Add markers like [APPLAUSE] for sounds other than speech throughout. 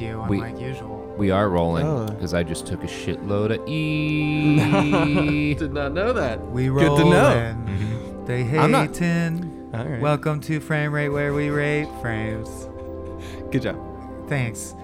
warned you, We- unlike usual. We are rolling Oh. because I just took a shitload of E. [LAUGHS] Did not know that. We roll. Good to know. in. Mm-hmm. They I'm not- All right. Welcome to Frame Rate, where we rate frames. good job. Thanks.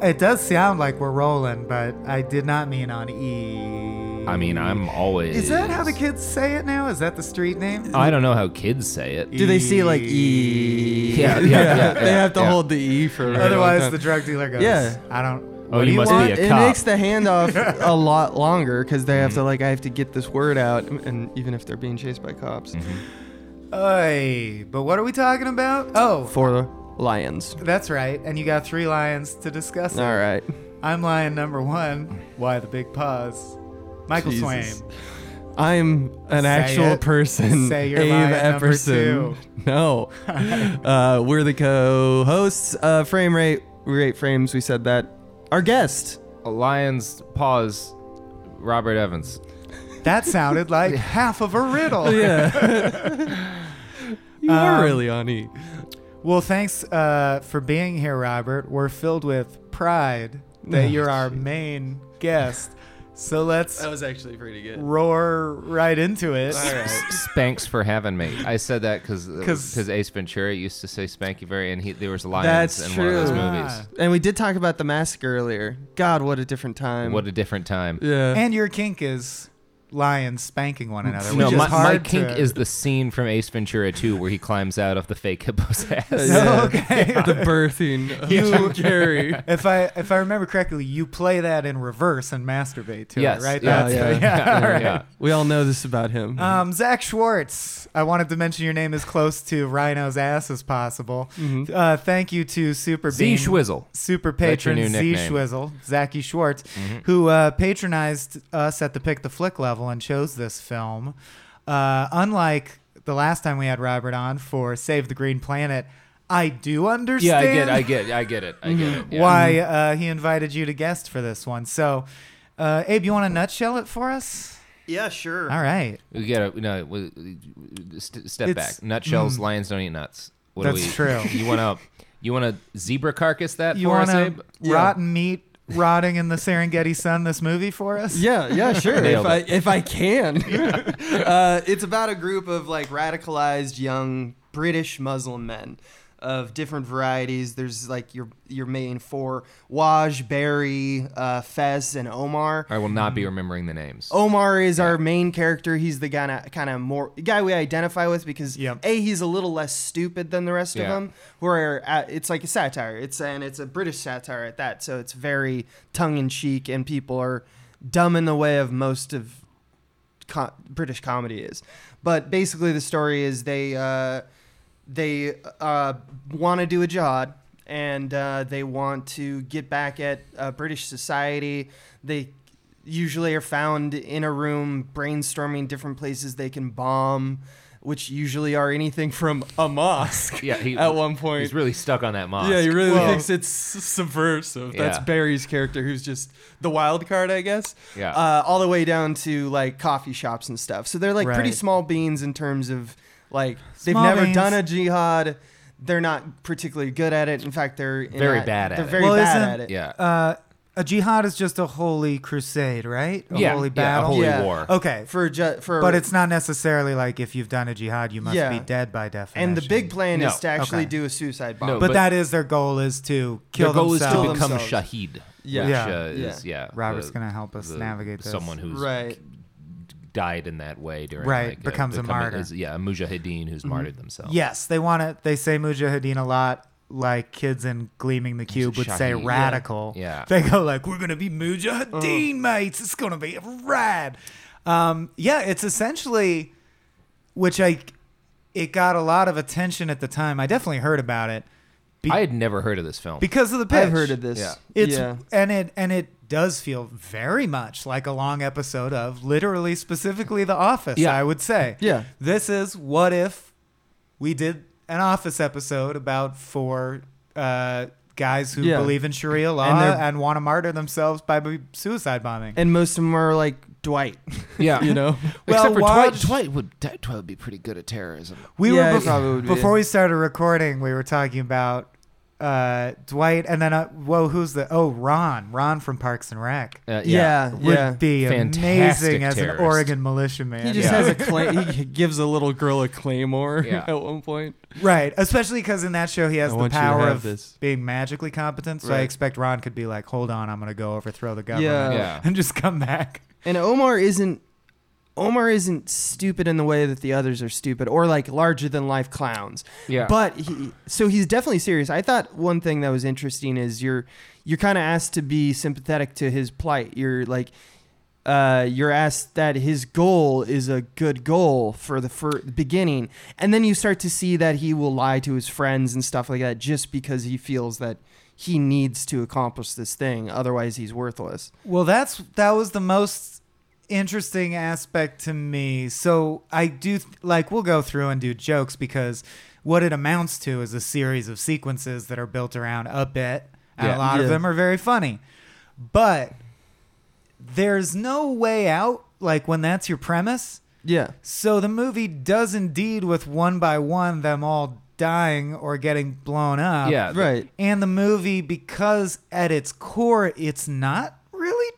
It does sound like we're rolling, but I did not mean on E. I mean, I'm always. Is that how the kids say it now? Is that the street name? Oh, I don't know how kids say it. Do they see like E? Yeah, yeah, yeah, [LAUGHS] they yeah, have to yeah. hold the E for. a very long Otherwise, time. the drug dealer goes. Yeah. I don't. Oh, what do you must want? be a cop. it makes the handoff [LAUGHS] a lot longer because they have to mm. like I have to get this word out, and even if they're being chased by cops. Mm-hmm. Oy, but what are we talking about? Oh, For the lions. that's right. And you got three lions to discuss. it. All right. I'm lion number one. Why the big pause? Michael Jesus. Swaim. I'm an Say actual it. person. Say you're Abe lion number Epperson. two. [LAUGHS] No. uh, we're the co-hosts. Uh, frame rate. We rate frames. We said that. Our guest. A Lions pause. Robert Evans. That sounded like [LAUGHS] half of a riddle. Yeah. [LAUGHS] you are Um, really on E. Well, thanks uh, for being here, Robert. We're filled with pride that Oh, you're our main guest. So let's That was actually pretty good. roar right into it. Spanks for having me. I said that because 'Cause- because Ace Ventura used to say Spanky very, and he there was lions That's in one of those true. movies. Ah. And we did talk about the massacre earlier. God, what a different time. What a different time. yeah. And your kink is lions spanking one another, No, which my, is my hard kink to... is the scene from Ace Ventura 2 where he climbs out of the fake hippo's [LAUGHS] ass. Yeah. okay. [LAUGHS] the birthing of You- Jim Carrey. If I if I remember correctly, you play that in reverse and masturbate to Yes, it, right? yeah, That's yeah, the- yeah, [LAUGHS] all right. yeah. We all know this about him. Um, Zach Schwartz. I wanted to mention your name as close to Rhino's ass as possible. Mhm. Uh, thank you to Super Z Bean, Schwizzle. Super That's your patron new Z. Schwizzle, Zachy Schwartz, Mhm. who uh, patronized us at the Pick the Flick level and chose this film. Uh, unlike the last time we had Robert on for Save the Green Planet, I do understand. Yeah, understand. I get, I get, I get it, I get it. yeah. why uh, he invited you to guest for this one. So, uh, Abe, you want to nutshell it for us? yeah, sure. All right. We gotta, no, we- st- step It's- back. Nutshells, mm. lions don't eat nuts. What do That's we, true. [LAUGHS] You wanna, you wanna zebra carcass that You for want us, to Abe? Yeah. rotten meat rotting in the Serengeti sun this movie for us? Yeah, yeah, sure. if Nailed I if I can. [LAUGHS] uh, it's about a group of like radicalized young British Muslim men of different varieties. There's like your your main four: Waj, Barry, uh, Fez, and Omar. I will not be remembering the names. Omar is our main character. He's the guy kind of more guy we identify with because Yep. a he's a little less stupid than the rest Yeah. of them. Where uh, it's like a satire. It's and it's a British satire at that. So it's very tongue in cheek, and people are dumb in the way of most of co- British comedy is. But basically, the story is they uh, they uh, want to do a jihad and uh, they want to get back at uh, British society. They usually are found in a room brainstorming different places they can bomb, which usually are anything from a mosque. Yeah, he, at one point. he's really stuck on that mosque. Yeah, he really Well- thinks it's subversive. That's Yeah. Barry's character, who's just the wild card, I guess. Yeah. Uh, all the way down to like coffee shops and stuff. So they're like pretty small beans in terms of like [SIGHS] they've Small never beans. done a jihad. They're not particularly good at it. In fact, they're in Very a- bad at They're it. very Well, bad isn't- at it. yeah. Uh, a jihad is just a holy crusade, right? A yeah, holy yeah, a battle. holy Yeah. war. Okay, For ju- for but it's not necessarily like if you've done a jihad, you must Yeah. be dead by definition. and the big plan No. is to actually Okay. do a suicide bomb. No, but, but- that is their goal is to kill Their goal is themselves. to become themselves. Shahid. Yeah. Which, Yeah. uh, is, yeah. Robert's the- gonna help us the- navigate this. Someone who's right. Died in that way during Right, like, becomes a becoming- martyr. is- yeah, a mujahideen who's martyred themselves. Yes, they want to. They say mujahideen a lot, like kids in Gleaming the Cube would say radical. Yeah. They go like, "We're gonna be mujahideen, mates. It's gonna be rad." Um, yeah, it's essentially, which I, it got a lot of attention at the time. I definitely heard about it be- I had never heard of this film. because of the pitch. I've heard of this. Yeah. It's yeah. and it and it does feel very much like a long episode of literally specifically The Office. Yeah. I would say. Yeah. This is what if we did an Office episode about four uh, guys who Yeah. believe in Sharia law And and, want to martyr themselves by suicide bombing. And most of them are like Dwight. [LAUGHS] yeah, you know. Well, Except for watch- Dwight. Dwight would Dwight would be pretty good at terrorism. we Yeah, were it probably would be. before we started recording. We were talking about uh, Dwight, and then uh, whoa, who's the oh Ron, Ron from Parks and Rec Uh, Yeah, would yeah. be Fantastic amazing as terrorist. an Oregon militiaman. He just Yeah. has a [LAUGHS] clay. He gives a little girl a claymore [LAUGHS] Yeah. at one point. right, especially because in that show he has I the want you to power of this. being magically competent. So I expect Ron could be like, "Hold on, I'm gonna go overthrow the government," Yeah. Yeah. [LAUGHS] and just come back. And Omar isn't. Omar isn't stupid in the way that the others are stupid, or like larger than life clowns. Yeah. But he, so he's definitely serious. I thought one thing that was interesting is you're you're kind of asked to be sympathetic to his plight. You're like uh, you're asked that his goal is a good goal for the for the beginning, and then you start to see that he will lie to his friends and stuff like that just because he feels that he needs to accomplish this thing. Otherwise, he's worthless. Well, that's that was the most interesting aspect to me. So I do th- like we'll go through and do jokes because what it amounts to is a series of sequences that are built around a bit, and Yeah. a lot of them are very funny. But there's no way out like when that's your premise. Yeah. So the movie does indeed with one by one them all dying or getting blown up. yeah. Right. And the movie, because at its core, it's not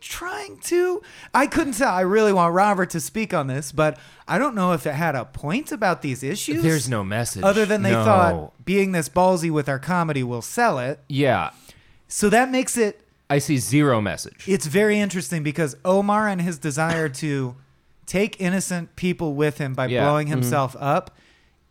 trying to. I couldn't tell. I really want Robert to speak on this, but I don't know if it had a point about these issues. There's no message. Other than they No. thought being this ballsy with our comedy will sell it. Yeah. So that makes it. I see zero message. It's very interesting because Omar and his desire to take innocent people with him by Yeah. blowing mm-hmm. himself up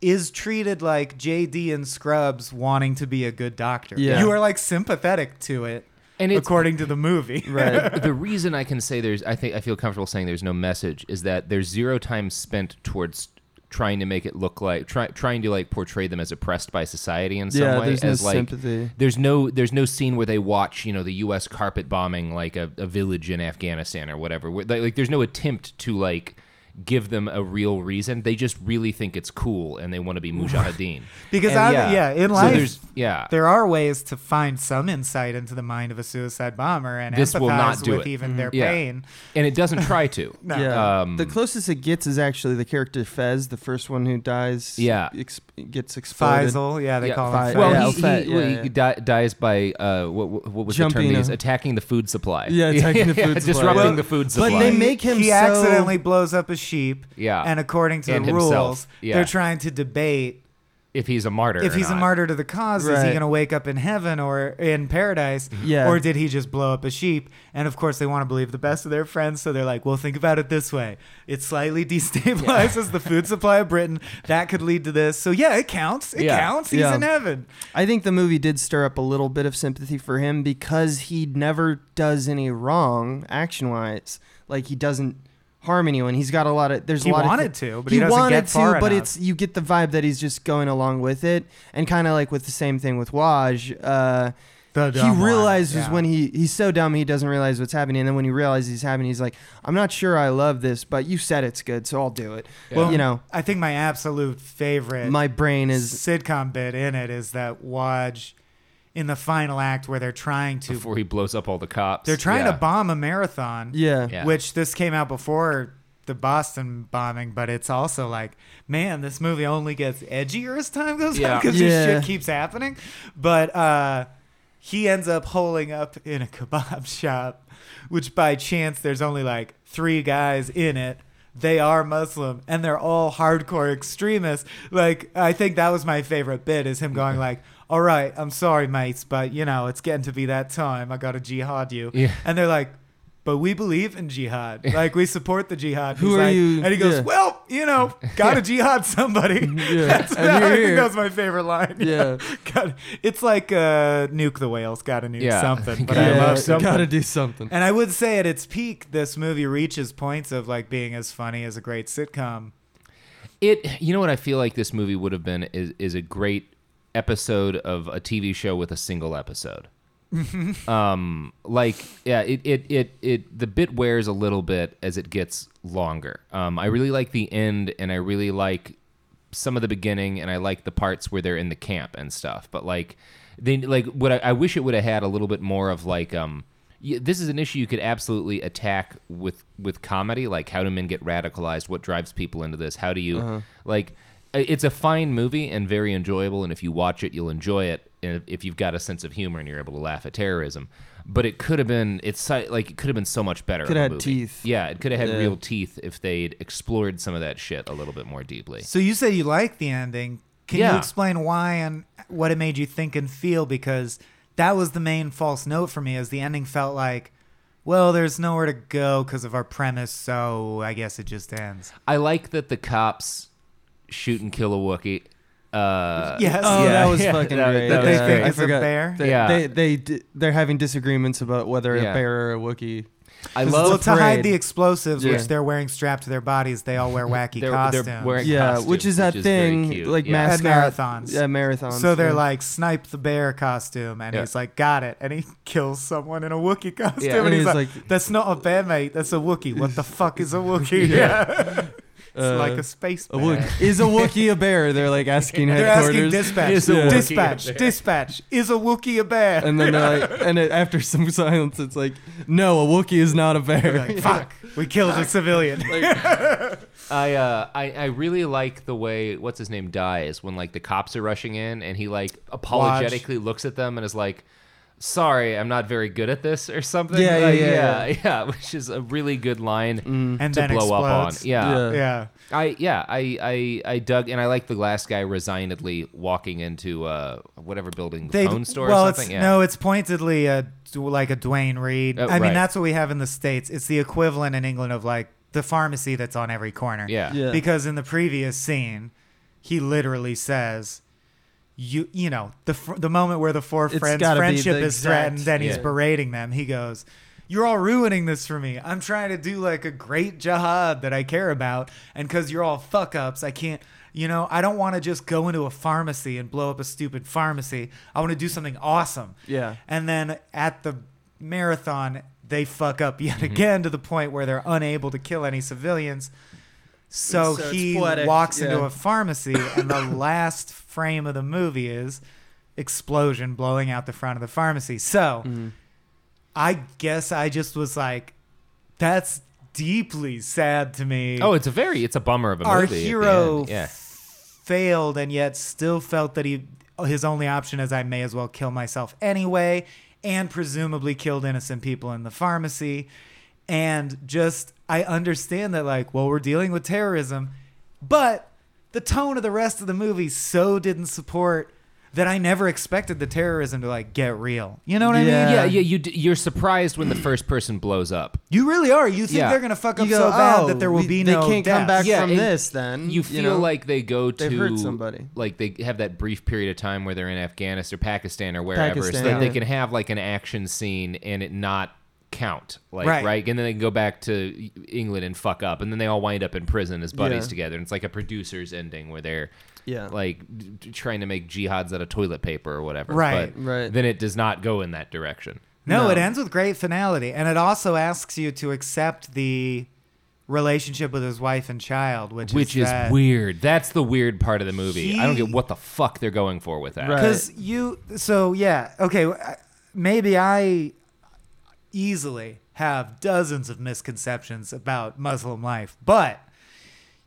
is treated like JD and Scrubs wanting to be a good doctor. Yeah. You are like sympathetic to it And it's according to the movie. [LAUGHS] Right. [LAUGHS] the reason I can say there's I think I feel comfortable saying there's no message is that there's zero time spent towards trying to make it look like try, trying to like portray them as oppressed by society in some yeah. way There's no as like sympathy. there's no there's no scene where they watch you know the U.S. carpet bombing like a, a village in Afghanistan or whatever. Where, like, like there's no attempt to like give them a real reason. They just really think it's cool and they want to be mujahideen. [LAUGHS] Because And I, yeah. in so life, there's yeah. there are ways to find some insight into the mind of a suicide bomber and This empathize will not do with it. even their Yeah. pain. and it doesn't try to. [LAUGHS] No. Yeah. Um, the closest it gets is actually the character Fez, the first one who dies. Yeah. Ex- gets exploded. Faisal, yeah, they Yeah, call Fi- him. Well, Faiz. He, he, yeah, well, he di- dies by uh, what, what what was Jumping the term He's? Attacking the food supply. Yeah, attacking [LAUGHS] the food supply. disrupting Well, the food supply. but they make him he so- accidentally blows up a sheep. Yeah. And according to And the himself. rules, Yeah. they're trying to debate if he's a martyr. if or he's a not. martyr to the cause, is he Right. going to wake up in heaven or in paradise? Yeah. Or did he just blow up a sheep? And of course, they want to believe the best of their friends. So they're like, well, think about it this way it slightly [LAUGHS] destabilizes the food supply of Britain. That could lead to this. So yeah, it counts. It Yeah. counts. He's Yeah. in heaven. I think the movie did stir up a little bit of sympathy for him because he never does any wrong action wise. Like he doesn't harm anyone. He's got a lot of there's He a lot wanted of to, but he doesn't wanted get far to, but it's you get the vibe that he's just going along with it, and kind of like with the same thing with Waj. Uh, The he dumb one. realizes Yeah. when he he's so dumb he doesn't realize what's happening, and then when he realizes he's happening, he's like, "I'm not sure I love this, but you said it's good, so I'll do it." Well, you know, I think my absolute favorite my brain is sitcom bit in it is that Waj in the final act where they're trying to before he blows up all the cops. they're trying Yeah. to bomb a marathon. yeah. Yeah. Which this came out before the Boston bombing, but it's also like, man, this movie only gets edgier as time goes on because Yeah. this shit keeps happening. But uh, he ends up holing up in a kebab [LAUGHS] shop, which by chance there's only like three guys in it. They are Muslim and they're all hardcore extremists. Like I think that was my favorite bit is him going like, "All right, I'm sorry, mates, but you know it's getting to be that time. I got to jihad you." Yeah. And they're like, but we believe in jihad. Like we support the jihad. Who He's are like- you- And he goes, yeah. well, you know, [LAUGHS] gotta jihad somebody. [LAUGHS] Yeah. [LAUGHS] That's And I think here. that was my favorite line. Yeah. Got- it's like uh, nuke the whales. Gotta nuke Yeah. something. But Gotta I love love something. gotta do something. And I would say at its peak, this movie reaches points of like being as funny as a great sitcom. It. You know what I feel like this movie would have been is is a great episode of a TV show with a single episode. [LAUGHS] um, like yeah, it, it it it the bit wears a little bit as it gets longer. Um, I really like the end, and I really like some of the beginning, and I like the parts where they're in the camp and stuff. But like, they like what I, I wish it would have had a little bit more of like um. y- This is an issue you could absolutely attack with with comedy, like how do men get radicalized? What drives people into this? How do you like? It's a fine movie and very enjoyable. And if you watch it, you'll enjoy it. And if you've got a sense of humor and you're able to laugh at terrorism, but it could have been it's like it could have been so much better. Could have had movie. teeth. Yeah, it could have had Yeah. real teeth if they'd explored some of that shit a little bit more deeply. So you say you like the ending. Can you explain why and what it made you think and feel? Because that was the main false note for me, as the ending felt like, well, there's nowhere to go because of our premise, so I guess it just ends. I like that the cops shoot and kill a Wookiee. Uh, Yes. Oh, Yeah, that was [LAUGHS] yeah, fucking that- great. that That was they great. think I is a bear. They, Yeah. they they di- they're having disagreements about whether Yeah. a bear or a Wookiee. I It's well, love to hide the explosives, Yeah. which they're wearing strapped to their bodies, they all wear [LAUGHS] wacky They're- costumes. they're wearing- Yeah, costumes, which is that which is thing cute, like yeah. At mascot marathons. Yeah, marathons. so they're yeah. like snipe the bear costume, and Yeah. he's like, "Got it," and he [LAUGHS] kills someone in a Wookiee costume, Yeah. and, And he's, he's like, like- "That's not a bear, mate. That's a Wookiee. What the fuck is a Wookiee?" Yeah. It's Uh, like a space a bear. Wook- is a Wookiee a bear? [LAUGHS] They're like asking They're headquarters. asking dispatch. Is a Wookiee a dispatch. bear? [LAUGHS] Dispatch. Is a Wookiee a bear? and then they're like, and it, after some silence, it's like, no, a Wookiee is not a bear. like, fuck. We killed a civilian. [LAUGHS] I uh I, I really like the way what's his name dies when like the cops are rushing in and he like apologetically looks at them and is like sorry I'm not very good at this or something Yeah, yeah, Like, yeah, yeah, yeah. yeah, [LAUGHS] which is a really good line and to blow explodes. up on yeah. Yeah. Yeah. I yeah I, I I dug and I like the glass guy resignedly walking into uh whatever building the They, phone store well, or something it's yeah no, it's pointedly a, like a Duane Reade. Oh, I mean, that's what we have in the states. It's the equivalent in England of like the pharmacy that's on every corner. yeah Yeah. Because in the previous scene, he literally says, "You, you know, the the moment where the four It's friends friendship is exact- threatened, he's Yeah. berating them. He goes." You're all ruining this for me. I'm trying to do like a great jihad that I care about, and because you're all fuck ups, I can't. You know, I don't want to just go into a pharmacy and blow up a stupid pharmacy. I want to do something awesome. Yeah. And then at the marathon, they fuck up yet Mm-hmm. again to the point where they're unable to kill any civilians. So, So he walks into a pharmacy, and the [LAUGHS] last frame of the movie is explosion blowing out the front of the pharmacy. So Mm-hmm. I guess I just was like, that's deeply sad to me. oh it's a very it's a bummer of a Our movie the hero yeah failed and yet still felt that he his only option is I may as well kill myself anyway and presumably killed innocent people in the pharmacy and just I understand that like well we're dealing with terrorism but the tone of the rest of the movie so didn't support that I never expected the terrorism to like get real. You know what I mean? yeah yeah you d- you're surprised when the first person blows up You really are. You think Yeah. they're gonna fuck up You go, so bad "Oh, that there will we- be they no can't come deaths." back Yeah, from and this. Then you feel know? like they go to They've hurt somebody. like they have that brief period of time where they're in Afghanistan or Pakistan or wherever, so Pakistan, that they can have like an action scene and it not count, like Right. right. and then they can go back to England and fuck up, and then they all wind up in prison as buddies Yeah. together, and it's like a producer's ending where they're Yeah. like d- d- trying to make jihads out of toilet paper or whatever, Right. But Right. Then it does not go in that direction. No, No. it ends with great finality, and it also asks you to accept the relationship with his wife and child, which Which is is that- weird. That's the weird part of the movie. I don't get what the fuck they're going for with that. Right. because you. So yeah, okay, maybe I easily have dozens of misconceptions about Muslim life, but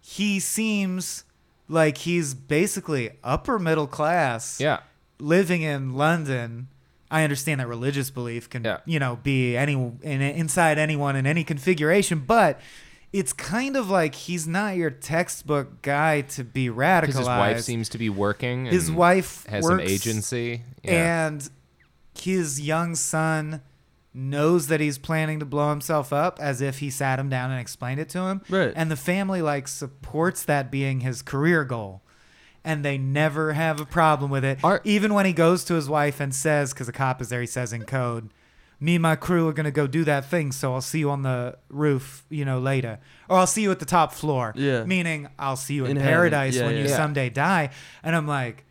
he seems like he's basically upper middle class. Yeah. living in London, I understand that religious belief can, Yeah. you know, be any in, inside anyone in any configuration, but it's kind of like he's not your textbook guy to be radicalized. His wife seems to be working. His wife has some agency. Yeah. and his young son knows that he's planning to blow himself up as if he sat him down and explained it to him. Right. And the family like supports that being his career goal. And they never have a problem with it. Are- Even when he goes to his wife and says, because the cop is there, he says in code, me and my crew are going to go do that thing. So I'll see you on the roof, you know, later. Or I'll see you at the top floor. Yeah. Meaning I'll see you in, In paradise Yeah, when you yeah. someday die. And I'm like,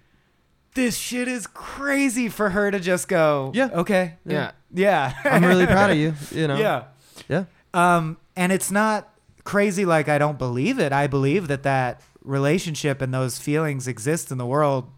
this shit is crazy for her to just go, Yeah. okay. yeah. Yeah. I'm really proud of [LAUGHS] you. You know. Yeah. Yeah. Um, and it's not crazy like I don't believe it. I believe that that relationship and those feelings exist in the world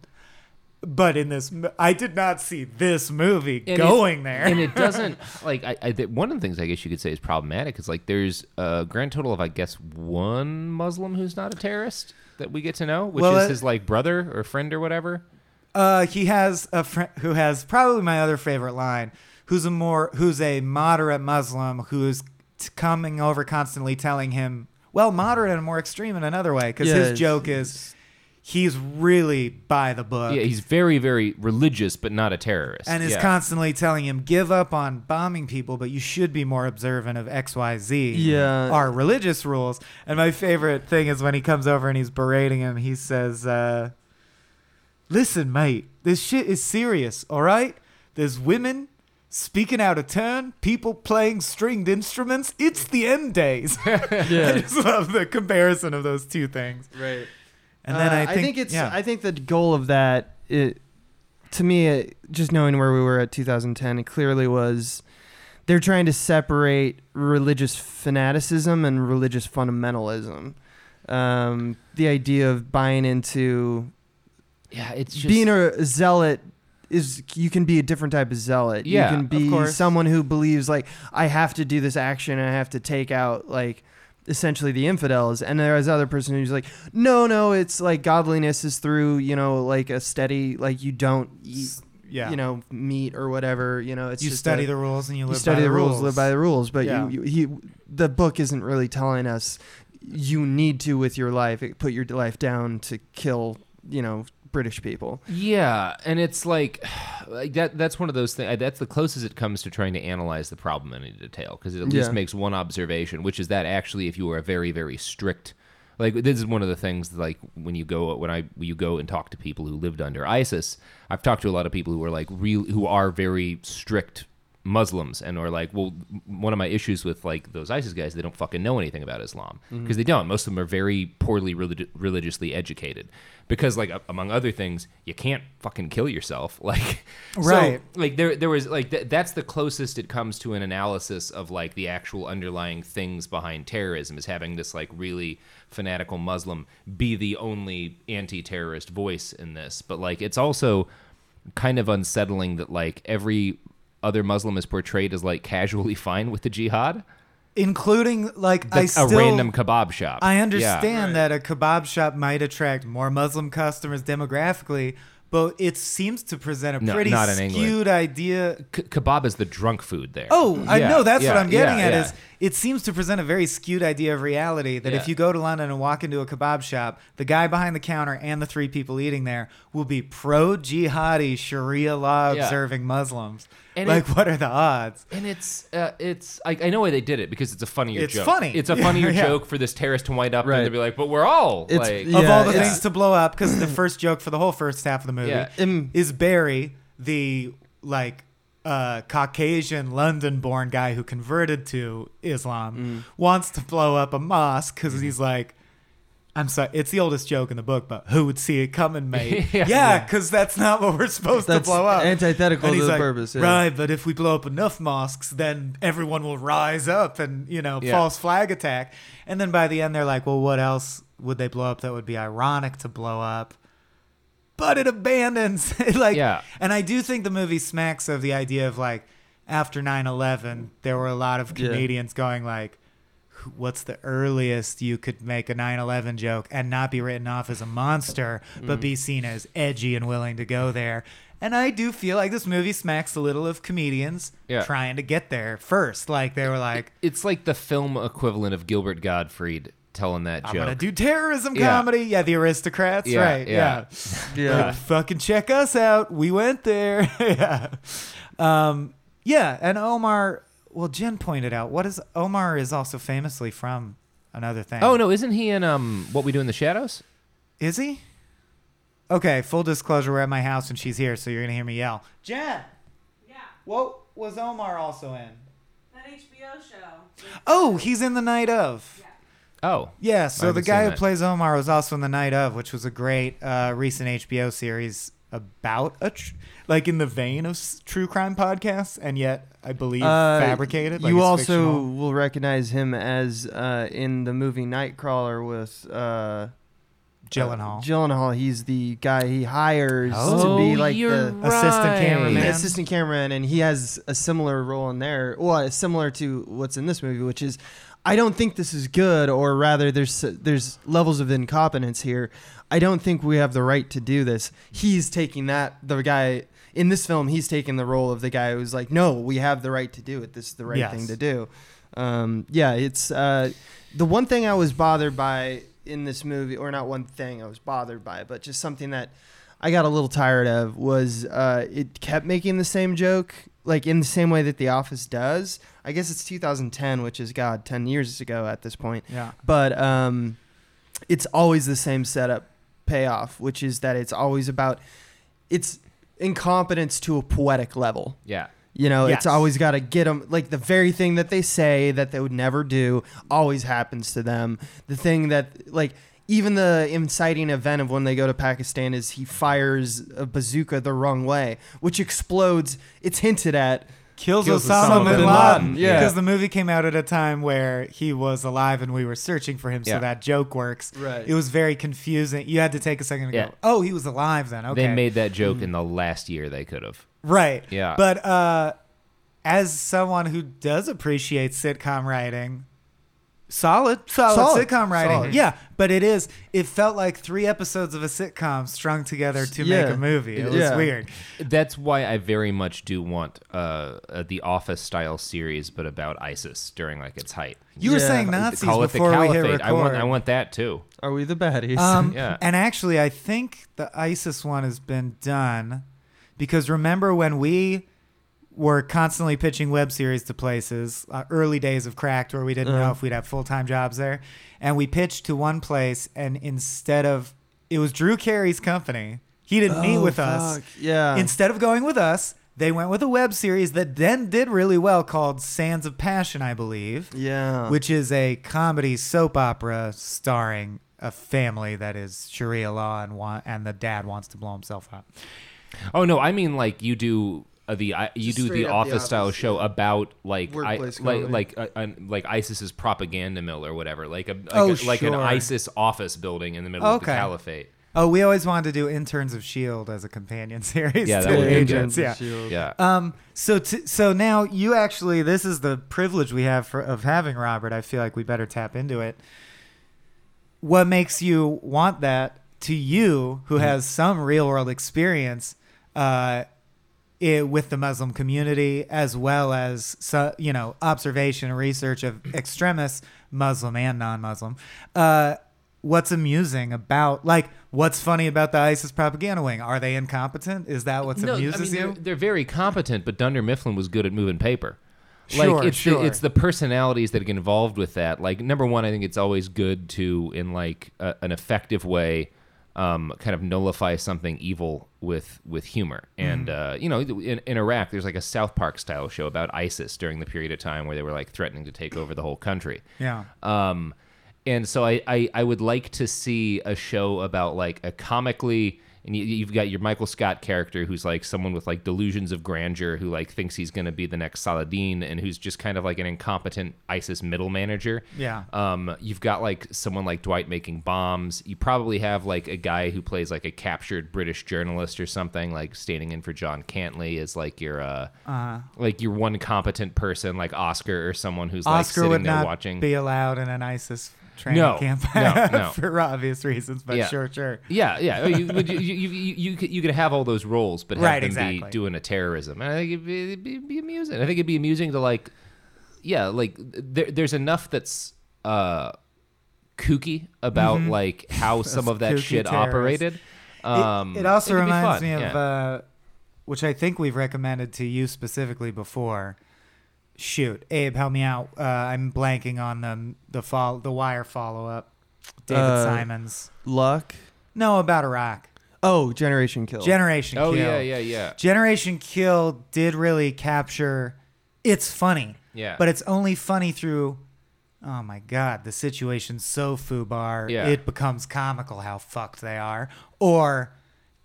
but in this, I did not see this movie And going it, there. and it [LAUGHS] doesn't like I, I th- one of the things I guess you could say is problematic is like there's a grand total of I guess one Muslim who's not a terrorist that we get to know, which Well, is it- his like brother or friend or whatever. Uh, he has a friend who has probably my other favorite line. Who's a more who's a moderate Muslim who's t- coming over constantly telling him, well, moderate and more extreme in another way, because Yeah, his joke is he's really by the book. yeah, he's very very religious but not a terrorist. and is yeah. constantly telling him, give up on bombing people, but you should be more observant of X, Y, Z. Yeah. Our religious rules. And my favorite thing is when he comes over and he's berating him, he says, uh, Listen, mate, this shit is serious, all right? There's women speaking out of turn, people playing stringed instruments. It's the end days. [LAUGHS] I just love the comparison of those two things. right. And then Uh, I, think, it's. yeah. I think the goal of that, it, to me, it, just knowing where we were at 2010, it clearly was they're trying to separate religious fanaticism and religious fundamentalism. Um, the idea of buying into yeah, it's just being a zealot is you can be a different type of zealot. Yeah, you can be someone who believes like I have to do this action and I have to take out like essentially the infidels and there's other person who's like no no it's like godliness is through you know like a steady like you don't eat yeah. you know meat or whatever you know it's you study a- the rules and you live you study by the the rules, live by the rules but Yeah. you, you he the book isn't really telling us you need to with your life eh, put your life down to kill you know british people Yeah, and it's like, [SIGHS] like that. That's one of those things. That's the closest it comes to trying to analyze the problem in any detail because it at least Yeah. makes one observation, which is that actually, if you are a very, very strict, like this is one of the things like when you go when I when you go and talk to people who lived under ISIS. I've talked to a lot of people who are like real who are very strict Muslims and are like, well, one of my issues with like those ISIS guys, they don't fucking know anything about Islam because mm-hmm. they don't. Most of them are very poorly relig- religiously educated because, like, among other things, you can't fucking kill yourself. [LAUGHS] Like, so, Right. like there, there was like th- that's the closest it comes to an analysis of like the actual underlying things behind terrorism is having this like really fanatical Muslim be the only anti-terrorist voice in this. But like, it's also kind of unsettling that like every other Muslim is portrayed as like casually [LAUGHS] fine with the jihad. Including like I still a random kebab shop. I Yeah. understand that a kebab shop might attract more Muslim customers demographically, but it seems to present a No, pretty not in England. skewed idea. K- kebab is the drunk food there. Oh, I know that's yeah, what I'm getting yeah, at yeah. is it seems to present a very skewed idea of reality that Yeah. if you go to London and walk into a kebab shop, the guy behind the counter and the three people eating there will be pro jihadi Sharia law Yeah. observing Muslims. And like it- what are the odds? And it's uh, it's I, I know why they did it because it's a funnier It's joke. funny. It's a [LAUGHS] funnier yeah. joke for this terrorist to wind up Right. and to be like, but we're all It's- like Yeah, of all the things to blow up because the first joke for the whole first half of the movie Yeah. Is Barry, the like uh, Caucasian London-born guy who converted to Islam, wants to blow up a mosque because he's like. I'm sorry, it's the oldest joke in the book, but who would see it coming, mate? [LAUGHS] Yeah. yeah, because that's not what we're supposed That's to blow up. antithetical And to he's the like, purpose, yeah. Right, but if we blow up enough mosques, then everyone will rise up and, you know, Yeah. false flag attack. And then by the end, they're like, well, what else would they blow up that would be ironic to blow up? But it abandons, [LAUGHS] like, Yeah. and I do think the movie smacks of the idea of like, after 9 11, there were a lot of Yeah. comedians going, like, what's the earliest you could make a 9-11 joke and not be written off as a monster Mm. but be seen as edgy and willing to go there and i do feel like this movie smacks a little of comedians Yeah. trying to get there first like they were like it's like the film equivalent of Gilbert Gottfried telling that i'm joke. gonna do terrorism Yeah. comedy yeah the aristocrats Yeah, right yeah. yeah, [LAUGHS] yeah. Like, fucking check us out we went there [LAUGHS] yeah um yeah and omar well jen pointed out what is omar is also famously from another thing oh no, isn't he in um What We Do in the Shadows? Is he? Okay, full disclosure, we're at my house and she's here, so you're gonna hear me yell. Jen, Yeah, what was Omar also in? that HBO show. Oh, he's in the night of. Yeah. Oh, Yeah, so the guy who that. plays Omar was also in the night of, which was a great uh, recent HBO series about a tr- like in the vein of s- true crime podcasts, and yet I believe Uh, fabricated. Like you it's also fictional. will recognize him as uh, in the movie Nightcrawler with uh, Gyllenhaal. Gyllenhaal, he's the guy he hires to Oh, be like you're the Assistant right. cameraman. the assistant cameraman, and he has a similar role in there. Well, similar to what's in this movie, which is, I don't think this is good, or rather, there's there's levels of incompetence here. I don't think we have the right to do this. He's taking that the guy in this film. He's taking the role of the guy who's like, no, we have the right to do it. This is the right Yes. thing to do. Um, yeah, it's uh, the one thing I was bothered by in this movie, or not one thing I was bothered by, but just something that I got a little tired of was uh, it kept making the same joke, like in the same way that The Office does. I guess it's 2010, which is God, 10 years ago at this point. Yeah. But um, it's always the same setup payoff, which is that it's always about it's incompetence to a poetic level. Yeah. You know, Yes. it's always got to get them like the very thing that they say that they would never do always happens to them. The thing that like even the inciting event of when they go to Pakistan is he fires a bazooka the wrong way, which explodes. It's hinted at. Kills, Kills Osama, Osama bin bin Laden. Laden, yeah. Because the movie came out at a time where he was alive and we were searching for him, so that joke works. Right. It was very confusing. You had to take a second to Yeah. go, oh, he was alive then. Okay. They made that joke in the last year they could have. Right. Yeah. But uh, as someone who does appreciate sitcom writing, solid, solid, Solid, sitcom writing. solid. Yeah. But it is. It felt like three episodes of a sitcom strung together to Yeah. make a movie. It was Yeah. weird. That's why I very much do want uh, uh, the Office style series, but about ISIS during like its height. You were Yeah. saying Nazis Call it the before we hit Caliphate. record. I want, I want that too. Are we the baddies? Um, [LAUGHS] Yeah. And actually, I think the ISIS one has been done because remember when we were constantly pitching web series to places, uh, early days of Cracked, where we didn't know Uh-huh. if we'd have full time jobs there, and we pitched to one place, and instead of it was Drew Carey's company, he didn't meet Oh, with us. Yeah. Instead of going with us, they went with a web series that then did really well called Sands of Passion, I believe yeah. which is a comedy soap opera starring a family that is Sharia law and wa- and the dad wants to blow himself up. Oh no, I mean like you do uh, the I you do the up The office style Office, show yeah. about like I, like like uh, uh, like ISIS's propaganda mill or whatever, like a like, Oh, a, like an. ISIS office building in the middle of the caliphate. Oh, we always wanted to do Interns of Shield as a companion [LAUGHS] series. Yeah, that to would. Agents. Yeah. Shield. Yeah. Um. So t- so now you actually this is the privilege we have for of having Robert. I feel like we better tap into it. What makes you want that to you, who has some real world experience, uh, it, with the Muslim community, as well as so, you know observation and research of extremists, Muslim and non-Muslim. Uh, what's amusing about like what's funny about the ISIS propaganda wing? Are they incompetent? Is that what no, I amuses mean, you? They're, they're very competent, but Dunder Mifflin was good at moving paper. Sure, like it's sure. the, it's the personalities that get involved with that. Like number one, I think it's always good to in like a, an effective way, um, kind of nullify something evil with with humor. And uh, you know, in, in Iraq, there's like a South Park style show about ISIS during the period of time where they were like threatening to take over the whole country. Yeah. Um, and so I, I, I would like to see a show about like a comically, and you, you've got your Michael Scott character who's like someone with like delusions of grandeur who like thinks he's going to be the next Saladin and who's just kind of like an incompetent ISIS middle manager. Yeah. Um, you've got like someone like Dwight making bombs. You probably have like a guy who plays like a captured British journalist or something, like standing in for John Cantlie is like your uh, Uh, like your one competent person, like Oscar or someone who's like Oscar sitting would there not watching. be allowed in an ISIS training No, camp no, no. [LAUGHS] for obvious reasons, but Yeah. sure, sure. Yeah, yeah. Oh, You, [LAUGHS] you, you, you, could, you could have all those roles, but have Right, them exactly. be doing a terrorism. And I think it'd be, it'd be, it'd be amusing. I think it'd be amusing to like, yeah, like there, there's enough that's uh, kooky about like how [LAUGHS] some of that Mm-hmm. shit terrorists. operated. It- Um, it, also reminds me of, yeah. uh, which I think we've recommended to you specifically before. Shoot, Abe, help me out. Uh, I'm blanking on the the fall, the wire follow up. David Uh, Simons. Luck. No, about Iraq. Oh, Generation Kill. Generation oh Kill. yeah, yeah, yeah, Generation Kill did really capture. It's funny. yeah. but it's only funny through oh my god the situation's so FUBAR Yeah. it becomes comical how fucked they are or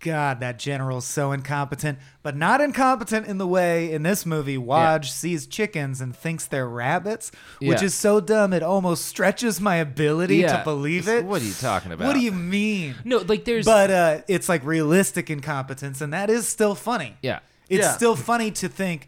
God, that general's so incompetent, but not incompetent in the way in this movie Waj sees chickens and thinks they're rabbits, which Yeah. is so dumb it almost stretches my ability Yeah. to believe it. What are you talking about? What do you mean? No, like there's But uh, it's like realistic incompetence, and that is still funny. yeah. It's Yeah. still funny to think,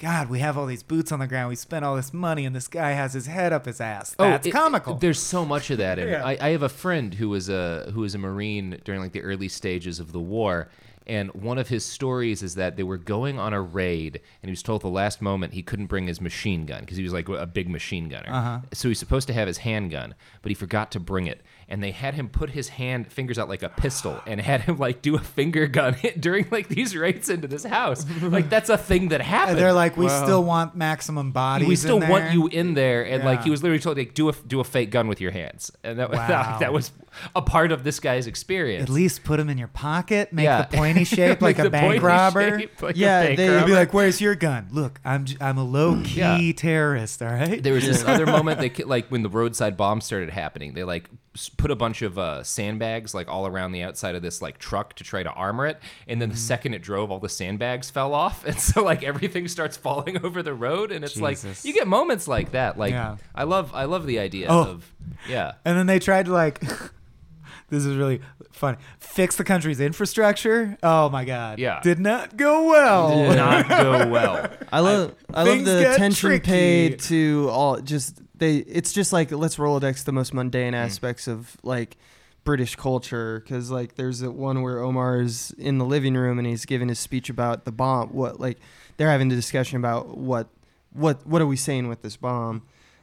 God, we have all these boots on the ground. We spent all this money, and this guy has his head up his ass. That's Oh, it- comical. There's so much of that, and Yeah. I, I have a friend who was a who was a marine during like the early stages of the war. And one of his stories is that they were going on a raid, and he was told at the last moment he couldn't bring his machine gun because he was like a big machine gunner. Uh-huh. So he's supposed to have his handgun, but he forgot to bring it. And they had him put his hand fingers out like a pistol, and had him like do a finger gun [LAUGHS] during like these raids into this house. Like that's a thing that happened. and they're like, we Wow. still want maximum bodies. we still in want you in there and like Yeah. he was literally told like do a do a fake gun with your hands and that, [LAUGHS] Wow. that, that was a part of this guy's experience At least put them in your pocket. Make Yeah. the pointy [LAUGHS] shape like Make a the pointy bank robber. shape like a Yeah, bank they- You'd robber. be like, "Where's your gun? Look, I'm j- I'm a low key Yeah. terrorist. All right." there was this other moment they ki- like when the roadside bombs started happening they like s- put a bunch of uh, sandbags like all around the outside of this like truck to try to armor it and then Mm-hmm. the second it drove all the sandbags fell off [LAUGHS] and so like everything starts falling [LAUGHS] over the road and it's Jesus. like you get moments like that like Yeah. i love i love the idea Oh. of yeah And then they tried to like, [LAUGHS] this is really funny. Fix the country's infrastructure. Oh my god. Yeah. Did not go well. Did not go well I love I, love the get attention tricky. paid to all just they it's just like let's rolodex the most mundane Mm. aspects of like British culture because like there's a one where Omar is in the living room and he's giving his speech about the bomb what like they're having a discussion about what what what are we saying with this bomb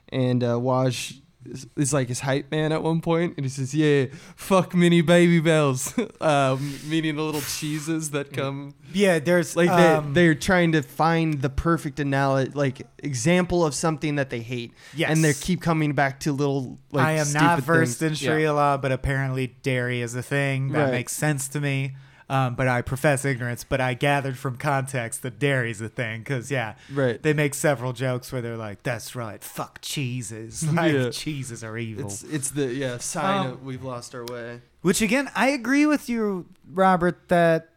and uh, Waj is, like his hype man at one point and he says yeah fuck mini Babybels [LAUGHS] um, meaning the little cheeses that come Yeah. There's like um, they they're trying to find the perfect analogy like example of something that they hate Yes. and they keep coming back to little like I am not versed things. in Sharia law, but apparently dairy is a thing that Right. makes sense to me. Um, but I profess ignorance. But I gathered from context that dairy's a thing because yeah, right they make several jokes where they're like, "That's right, fuck cheeses. [LAUGHS] Like Yeah. cheeses are evil." it's it's the yeah sign Um, of we've lost our way Which again, I agree with you, Robert, that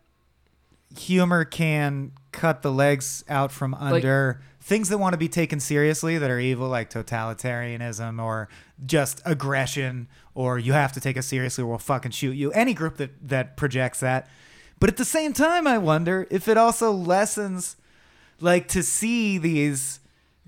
humor can cut the legs out from under things that want to be taken seriously that are evil, like totalitarianism or just aggression, or you have to take us seriously or we'll fucking shoot you. Any group that, that projects that. But at the same time, I wonder if it also lessens, like, to see these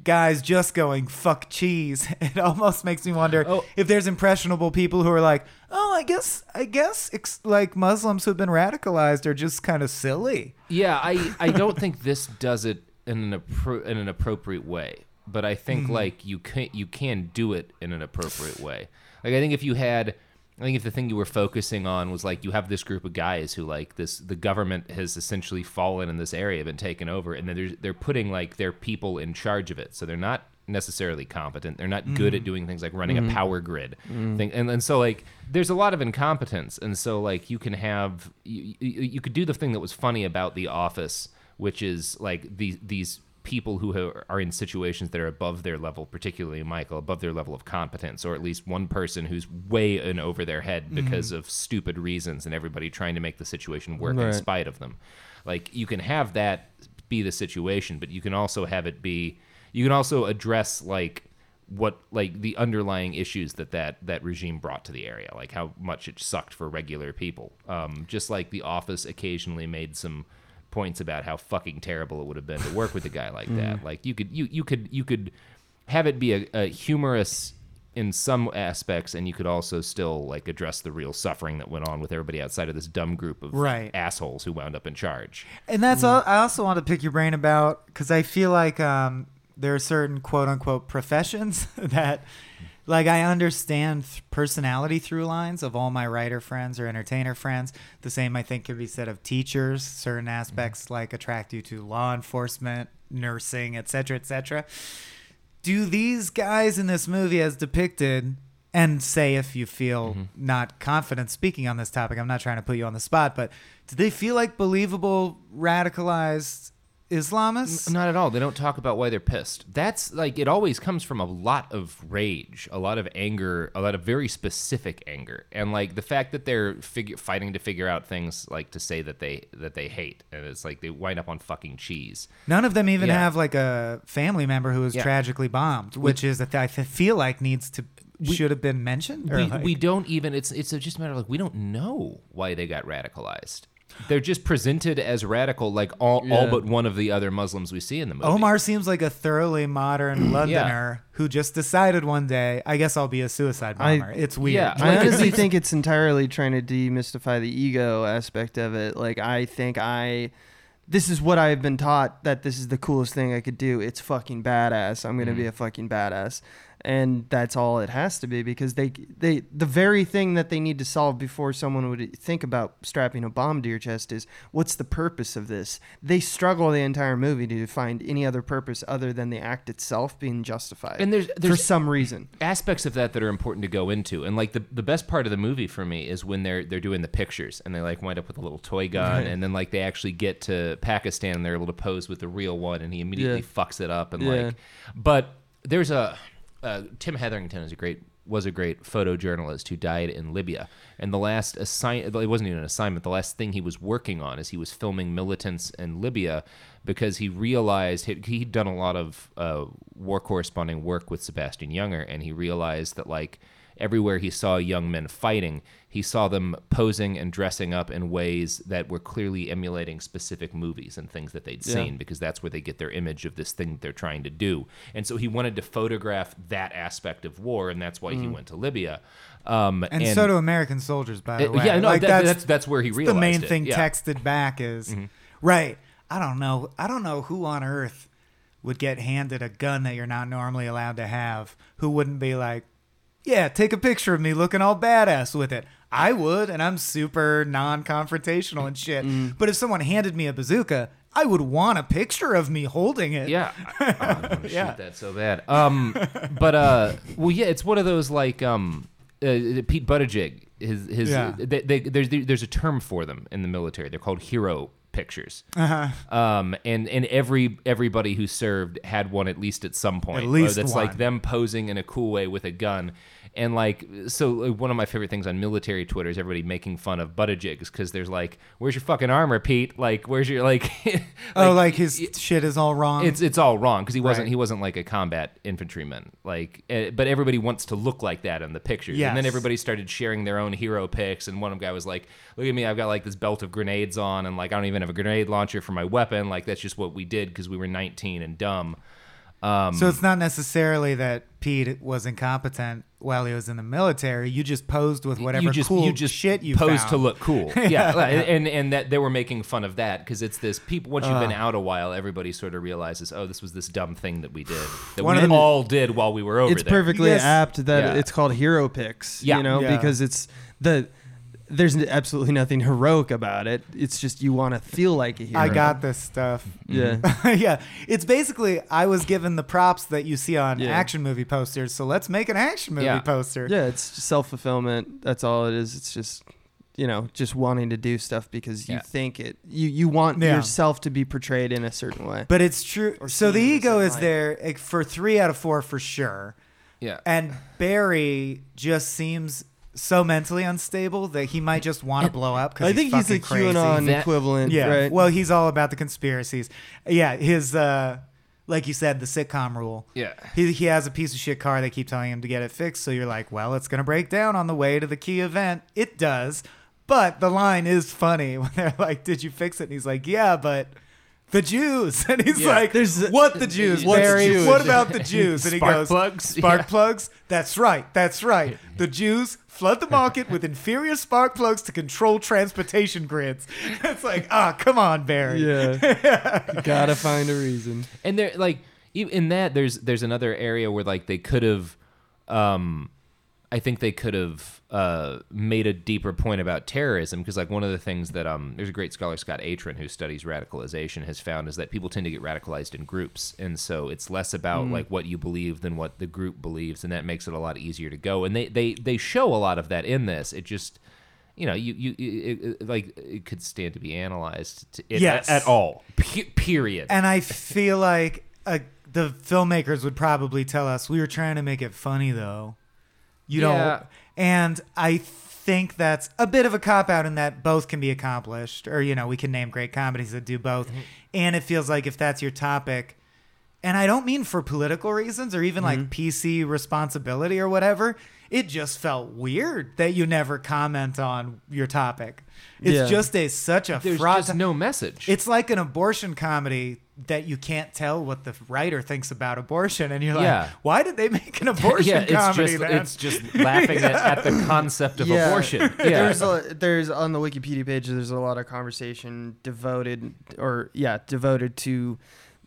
guys just going fuck cheese [LAUGHS] it almost makes me wonder Oh. if there's impressionable people who are like oh i guess i guess ex- like muslims who've been radicalized are just kind of silly Yeah, I, I [LAUGHS] don't think this does it in an appro- in an appropriate way, but I think Mm-hmm. like you can you can do it in an appropriate way. Like I think if you had I think if the thing you were focusing on was like you have this group of guys who like this the government has essentially fallen in this area been taken over and then they're they're putting like their people in charge of it. So they're not necessarily competent. They're not good at mm. doing things like running a mm-hmm. power grid mm. thing. And and so like there's a lot of incompetence and so like you can have you, you, you could do the thing that was funny about the office which is like these these people who are in situations that are above their level, particularly Michael, above their level of competence, or at least one person who's way in over their head because of stupid reasons, and everybody trying to make the situation work in spite of them. Like you can have that be the situation, but you can also have it be. You can also address like what like the underlying issues that that that regime brought to the area, like how much it sucked for regular people. Um, just like The Office occasionally made some points about how fucking terrible it would have been to work with a guy like [LAUGHS] that. Like you could you you could you could have it be a, a humorous in some aspects, and you could also still like address the real suffering that went on with everybody outside of this dumb group of Right. assholes who wound up in charge. And that's all I also want to pick your brain about because I feel like um, there are certain quote unquote professions [LAUGHS] that, like, I understand th- personality through lines of all my writer friends or entertainer friends. The same, I think, could be said of teachers. Certain mm-hmm. aspects, like, attract you to law enforcement, nursing, etc., etc. Do these guys in this movie, as depicted, and say if you feel mm-hmm. not confident speaking on this topic, I'm not trying to put you on the spot, but do they feel like believable, radicalized Islamists. Not at all. They don't talk about why they're pissed. That's like it always comes from a lot of rage, a lot of anger, a lot of very specific anger, and like the fact that they're figure, fighting to figure out things like to say that they that they hate, and it's like they wind up on fucking cheese. None of them even Yeah. have like a family member who was Yeah. tragically bombed, which is that I feel like needs to should have been mentioned. We, like- we don't even. It's it's just a matter of like we don't know why they got radicalized. They're just presented as radical, like all, all but one of the other Muslims we see in the movie. Omar seems like a thoroughly modern [CLEARS THROAT] Londoner who just decided one day, I guess I'll be a suicide I- bomber. it's weird. Yeah. I honestly think it's entirely trying to demystify the ego aspect of it. Like I think I this is what I've been taught that this is the coolest thing I could do. It's fucking badass. I'm going to be mm-hmm. a fucking badass. And that's all it has to be because they they the very thing that they need to solve before someone would think about strapping a bomb to your chest is what's the purpose of this? They struggle the entire movie to find any other purpose other than the act itself being justified. And there's- for there's- some reason. aspects of that that are important to go into and like the, the best part of the movie for me is when they're they're doing the pictures and they like wind up with a little toy gun Right. and then like they actually get to Pakistan and they're able to pose with the real one and he immediately Yeah. fucks it up and Yeah. like but there's a uh, Tim Hetherington is a great was a great photojournalist who died in Libya. And the last assign it wasn't even an assignment. The last thing he was working on is he was filming militants in Libya because he realized he, he'd done a lot of uh, war corresponding work with Sebastian Junger, and he realized that like everywhere he saw young men fighting, he saw them posing and dressing up in ways that were clearly emulating specific movies and things that they'd Yeah. seen because that's where they get their image of this thing that they're trying to do. And so he wanted to photograph that aspect of war, and that's why he went to Libya. Um, and, so do American soldiers, by the Uh, way. yeah, no, Like, that- that's- that's where he realized the main it, thing yeah. Mm-hmm. texted back is right. I don't know. I don't know who on earth would get handed a gun that you're not normally allowed to have. Who wouldn't be like, yeah, take a picture of me looking all badass with it. I would, and I'm super non-confrontational and shit. Mm. But if someone handed me a bazooka, I would want a picture of me holding it. Yeah, [LAUGHS] I, oh, I want to Yeah. shoot that so bad. Um, but uh, well, yeah, it's one of those like um, uh, Pete Buttigieg. His his Yeah. they, they, there's there's a term for them in the military. They're called hero pictures. Uh-huh. Um, and and every everybody who served had one at least at some point. At least that's one. like them posing in a cool way with a gun. And like, so like, one of my favorite things on military Twitter is everybody making fun of Buttigiegs because there's like, "Where's your fucking armor, Pete? Like, where's your like?" [LAUGHS] oh, like his shit is all wrong. it's it's all wrong because he wasn't Right. he wasn't like a combat infantryman like uh, but everybody wants to look like that in the pictures and then everybody started sharing their own hero pics and one guy was like look at me I've got like this belt of grenades on and like I don't even have a grenade launcher for my weapon like that's just what we did because we were 19 and dumb um, So it's not necessarily that Pete was incompetent while he was in the military. You just posed with whatever you just cool you just shit you posed found. to look cool [LAUGHS] yeah and and that they were making fun of that because it's this people once you've been out a while everybody sort of realizes oh this was this dumb thing that we did that One we of the- all did while we were over it's there perfectly Yes. apt that Yeah. it's called hero picks Yeah. you know Yeah. because it's the there's absolutely nothing heroic about it it's just you want to feel like a hero I got this stuff. Mm-hmm. yeah [LAUGHS] yeah, it's basically I was given the props that you see on Yeah. action movie posters, so let's make an action movie Yeah. poster. yeah it's just self-fulfillment that's all it is it's just you know just wanting to do stuff because you Yeah. think it you you want Yeah. yourself to be portrayed in a certain way But it's true. So the ego is light. there for three out of four for sure, yeah and Barry just seems so mentally unstable that he might just want to blow up because i think he's the fucking crazy. qanon That- equivalent Yeah. right Well, he's all about the conspiracies. Yeah, his uh like you said, the sitcom rule. yeah He he has a piece of shit car. They keep telling him to get it fixed. So you're like, well, it's gonna break down on the way to the key event. It does. But the line is funny [LAUGHS] when they're like, "Did you fix it?" And he's like, "Yeah, but." The Jews, [LAUGHS] and he's Yeah. like, There's- "What the Jews, What's Barry? Jewish? What about the Jews?" And he [LAUGHS] Spark goes, plugs? "Spark Yeah. plugs? That's right, that's right. [LAUGHS] The Jews flood the market with inferior spark plugs to control transportation grids." It's like, ah, come on, Barry. yeah You gotta find a reason and there like e- in that there's there's another area where like they could have um i think they could have uh made a deeper point about terrorism because like one of the things that um there's a great scholar Scott Atran who studies radicalization has found is that people tend to get radicalized in groups and so it's less about like what you believe than what the group believes and that makes it a lot easier to go and they they they show a lot of that in this it just you know, you you it, it, like it could stand to be analyzed to, it, Yes. at, all. Pe- period. And I feel like uh, the filmmakers would probably tell us we were trying to make it funny though. You Yeah. know, and I think that's a bit of a cop out in that both can be accomplished, or you know, we can name great comedies that do both. Mm-hmm. And it feels like if that's your topic, and I don't mean for political reasons or even Mm-hmm. like PC responsibility or whatever. It just felt weird that you never comment on your topic. It's Yeah. just a such a There's fraud. just no message. It's like an abortion comedy that you can't tell what the writer thinks about abortion, and you're like, Yeah. why did they make an [LAUGHS] abortion yeah, it's comedy? just then? it's just laughing [LAUGHS] at, at the concept of abortion. Yeah, There's a, there's on the Wikipedia page. There's a lot of conversation devoted, or yeah, devoted to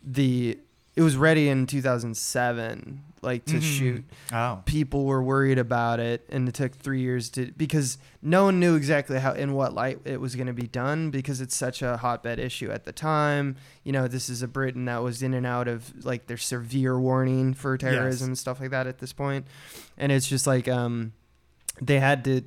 the. It was ready in 2007, like to Mhm. shoot. oh, People were worried about it, and it took three years to because no one knew exactly how in what light it was going to be done because it's such a hotbed issue at the time. You know, this is a Britain that was in and out of like their severe warning for terrorism and stuff like that at this point, and it's just like um, they had to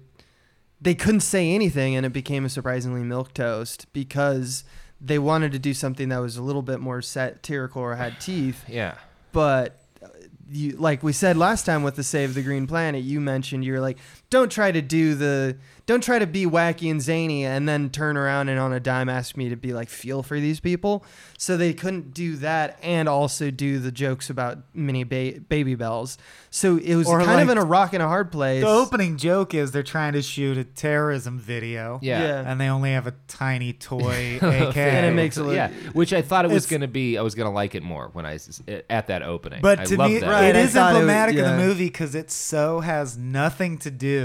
they couldn't say anything and it became a surprisingly milk toast because they wanted to do something that was a little bit more satirical or had teeth [SIGHS] yeah. but uh, you like we said last time with the save the green planet you mentioned you're like don't try to do the don't try to be wacky and zany and then turn around and on a dime ask me to be like feel for these people so they couldn't do that and also do the jokes about mini ba- Babybels so it was Or kind like of in a rock and a hard place the opening joke is they're trying to shoot a terrorism video, Yeah. Yeah. and they only have a tiny toy [LAUGHS] AK, And it makes it look- yeah, which I thought it was It's- going to be. I was going to like it more when when I s- at that opening. But I to love me, that. Right, it I is thought it was- emblematic of yeah. the movie because it so has nothing to do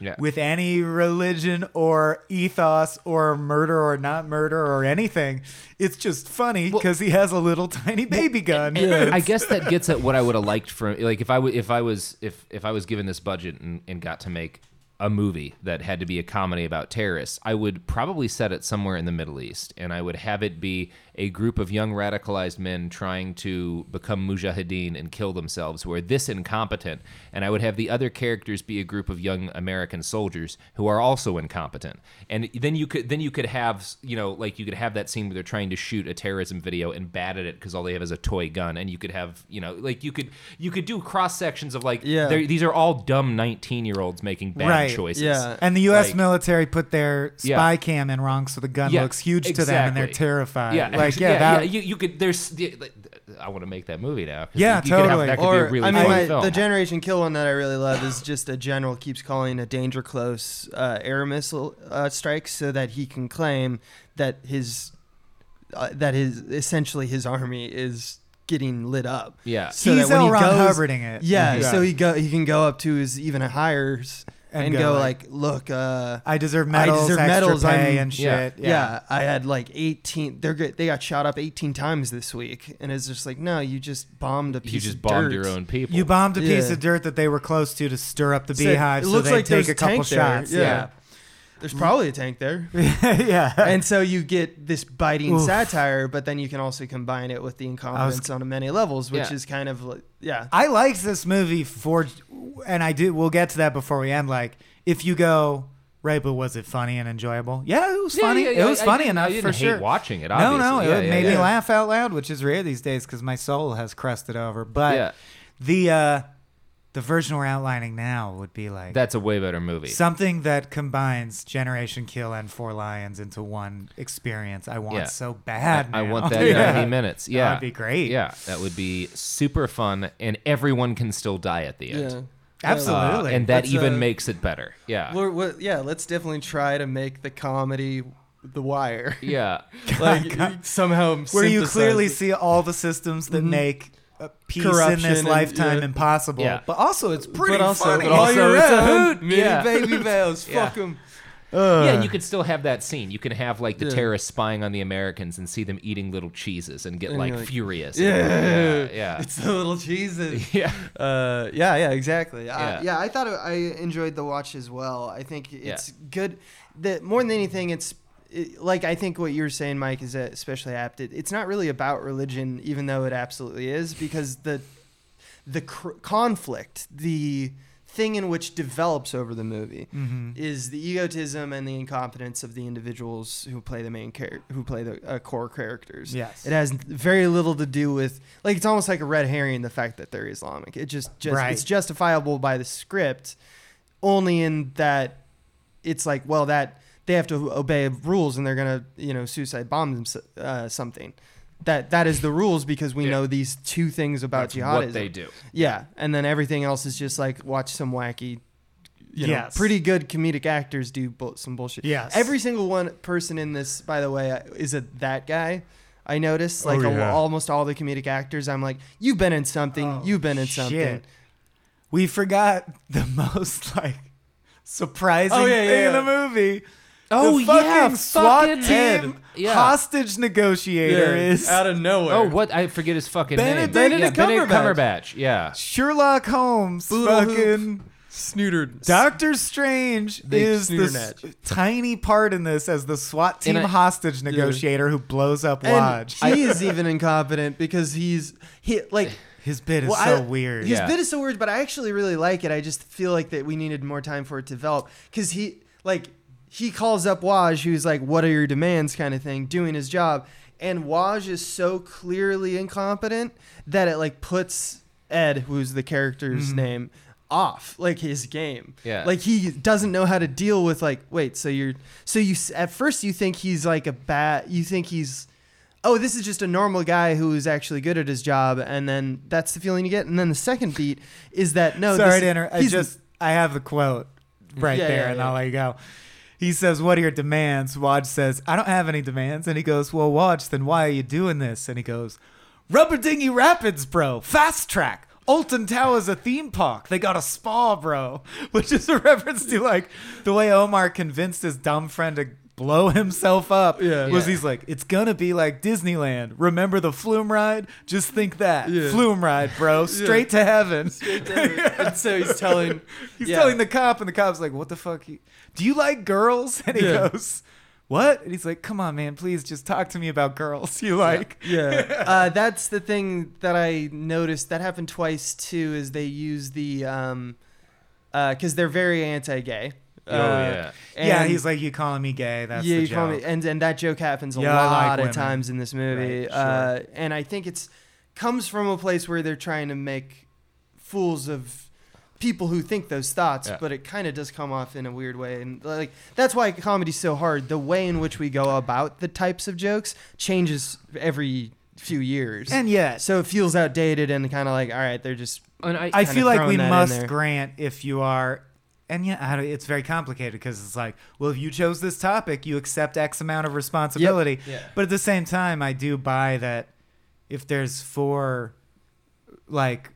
Yeah. with any religion or ethos or murder or not murder or anything. It's just funny because he has a little [LAUGHS] tiny baby gun. I guess that gets at what I would have liked from like if I w- if I was if if I was given this budget and, and got to make a movie that had to be a comedy about terrorists, I would probably set it somewhere in the Middle East, and I would have it be a group of young radicalized men trying to become mujahideen and kill themselves who are this incompetent, and I would have the other characters be a group of young American soldiers who are also incompetent, and then you could then you could have you know like you could have that scene where they're trying to shoot a terrorism video and bad at it because all they have is a toy gun, and you could have you know like you could you could do cross sections of like Yeah. these are all dumb nineteen year olds making bad Right, choices. yeah. And the U.S. Like- military put their Yeah. spy cam in wrong, so the gun Yeah, looks huge to them, and they're terrified. Yeah, like ex- yeah, yeah, that, yeah, You, you could. There's. like, I want to make that movie now. Yeah, you, you could have- totally. that could or be a really I mean, fun my, film. the Generation Kill one that I really love is just a general keeps calling a danger close uh, air missile uh, strike so that he can claim that his uh, that his essentially his army is getting lit up. yeah. So he's that when L. he goes, Hubbarding it. yeah, Yeah. so he go he can go up to his even hires And and, go go, like, like, look, uh, I deserve medals, I deserve extra medals, pay, I'm- and Yeah. shit. yeah. I had like 18. They're good. They got shot up 18 times this week, and it's just like, no, you just bombed a piece You just of bombed dirt. your own people. You bombed a piece of dirt that they were close to to stir up the So beehive, it so looks they like take a couple tank there. shots. Yeah. There's probably a tank there. Yeah, [LAUGHS] yeah. and so you get this biting Oof. satire, but then you can also combine it with the incompetence on many levels, which Yeah. is kind of like, yeah. I liked this movie for, and I do. We'll get to that before we end. Like, if you go right, but was it funny and enjoyable? Yeah, it was Yeah, funny. yeah, it was I funny didn't- enough I didn't for hate sure. watching it. No, Obviously. no, yeah, it yeah, made yeah. me laugh out loud, which is rare these days because my soul has crusted over. But Yeah. the uh, the version we're outlining now would be like That's a way better movie. something that combines Generation Kill and Four Lions into one experience. I want Yeah. so bad. I now. want that [LAUGHS] Yeah. 90 minutes. Yeah. That'd be great. Yeah, that would be super fun, and everyone can still die at the end. Absolutely. Uh, and that Let's, even uh, makes it better. Yeah. Well, well, yeah, let's definitely try to make the comedy The Wire. yeah. [LAUGHS] like [LAUGHS] somehow where you synthesize clearly it. see all the systems that Mhm. make uh, peace in Corruption this and- lifetime yeah. impossible. Yeah. But also, it's pretty but also, funny. but also you're it's a hoot. Mini Yeah. baby [LAUGHS] bells. Yeah. Fuck them. yeah, and you could still have that scene. You can have like the terrorists spying on the Americans and see them eating little cheeses and get like, you're like, furious. Yeah, yeah, yeah. It's the little cheeses. [LAUGHS] yeah. Uh, yeah, yeah, exactly. Yeah. Yeah, yeah I thought it, I enjoyed the watch as well. I think it's good. That more than anything, it's it, like I think what you're saying, Mike, is especially apt. It, it's not really about religion, even though it absolutely is, because the the cr- conflict, the thing in which develops over the movie Mm-hmm. is the egotism and the incompetence of the individuals who play the main character, who play the uh, core characters. Yes. It has very little to do with like it's almost like a red herring the fact that they're Islamic. It just just Right. it's justifiable by the script only in that it's like well that they have to obey rules and they're gonna you know suicide bomb them, uh, something. That that is the rules because we Yeah. know these two things about That's jihadism. what they do. Yeah, and then everything else is just like watch some wacky, you know, Yes. pretty good comedic actors do bu- some bullshit. Yes. Every single one person in this, by the way, uh, is a that guy. I noticed like Oh, a- almost all the comedic actors. I'm like, you've been in something. Oh, you've been in something. We forgot the [LAUGHS] most like surprising Oh, yeah, thing yeah, in the movie. Oh, the fucking yeah, SWAT fucking team Yeah. hostage negotiator is out of nowhere. Oh, what? I forget his fucking Benedict- name. Benedict yeah, Benedict Cumberbatch. Cumberbatch. Yeah. Sherlock Holmes. Boodle hoop. fucking snootered. Doctor Strange Big is this snooternatch. tiny part in this as the SWAT team And I- hostage negotiator who blows up and Lodge. he is even incompetent because he's he like [SIGHS] His bit is Well, so I- weird. His Yeah. bit is so weird, but I actually really like it. I just feel like that we needed more time for it to develop because he like he calls up Waj, who's like, "What are your demands?" kind of thing, doing his job, and Waj is so clearly incompetent that it like puts Ed, who's the character's Mhm. name, off like his game. Yeah. like he doesn't know how to deal with like, wait, so you're so you at first you think he's like a bad, you think he's oh, this is just a normal guy who is actually good at his job, and then that's the feeling you get. And then the second beat is that no, Sorry this, to interrupt. I just I have the quote right Yeah, there, yeah, and yeah. I'll let you go. He says, "What are your demands?" Waj says, "I don't have any demands." And he goes, "Well, Waj, then why are you doing this?" And he goes, "Rubber Dinghy Rapids, bro. Fast track. Alton Tower's a theme park. They got a spa, bro." [LAUGHS] Which is a reference to like the way Omar convinced his dumb friend to blow [LAUGHS] himself up. Yeah. Was Yeah. he's like, "It's gonna be like Disneyland. Remember the flume ride? Just think that Yeah. flume ride, bro. [LAUGHS] Straight to [LAUGHS] heaven." and so he's telling He's yeah. telling the cop, and the cop's like, "What the fuck? You, do you like girls?" And he Yeah. goes, "What?" And he's like, "Come on, man, please just talk to me about girls you like." yeah uh, that's the thing that i noticed that happened twice too is they use the um because they're very anti-gay Oh, Uh, yeah. yeah, he's like, "You calling me gay?" That's yeah, the you call joke. me, and and that joke happens a Yeah, I like lot of women. times in this movie. Right, sure. uh, and I think it's comes from a place where they're trying to make fools of people who think those thoughts, Yeah. but it kind of does come off in a weird way. And like that's why comedy's so hard. The way in which we go about the types of jokes changes every few years. and yeah. so it feels outdated and kind of like, all right, they're just And I, I feel like we must grant if you are. And yeah, it's very complicated because it's like, well, if you chose this topic, you accept X amount of responsibility. Yeah. But at the same time, I do buy that if there's four like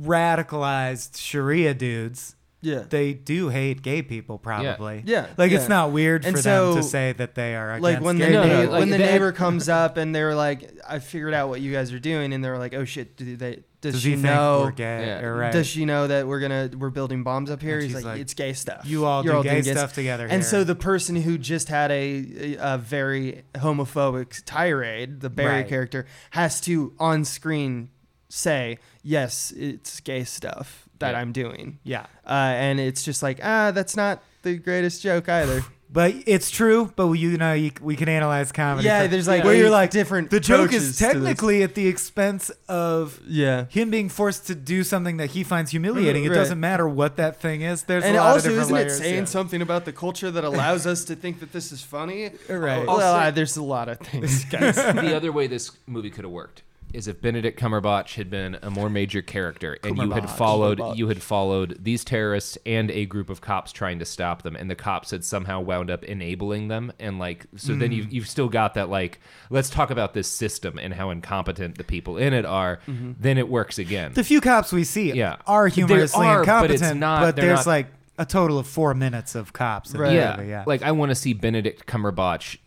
radicalized Sharia dudes, yeah. they do hate gay people probably. Yeah, Like yeah. it's not weird And for them to say that they are like when the gay No, no, like when the they- neighbor comes up and they're like, "I figured out what you guys are doing," and they're like, "Oh shit, do they? Does, Does she he think know? we're gay? Yeah. Right. Does she know that we're gonna we're building bombs up here?" He's like, like, "It's gay stuff. you all You're do gay doing stuff together And here. so the person who just had a a very homophobic tirade, the Barry Right. character, has to on screen say, "Yes, it's gay stuff that Yeah. I'm doing," yeah. uh, and it's just like, ah, that's not the greatest joke either. But it's true. But you know, you, we can analyze comedy. yeah, for- there's like where you're like different. the joke is technically at the expense of yeah. him being forced to do something that he finds humiliating. It doesn't matter what that thing is. There's and a lot also, of isn't layers. it saying yeah. something about the culture that allows us to think that this is funny? Right. Well, Also- uh, there's a lot of things, [LAUGHS] guys. the other way this movie could have worked is if Benedict Cumberbatch had been a more major character and you had followed you had followed these terrorists and a group of cops trying to stop them and the cops had somehow wound up enabling them and like so then Mm. you you've still got that like let's talk about this system and how incompetent the people in it are then it works again. The few cops we see Yeah. are humorously are, but it's incompetent, not- but there's not- like a total of four minutes of cops. Right. yeah. yeah. Like I want to see Benedict Cumberbatch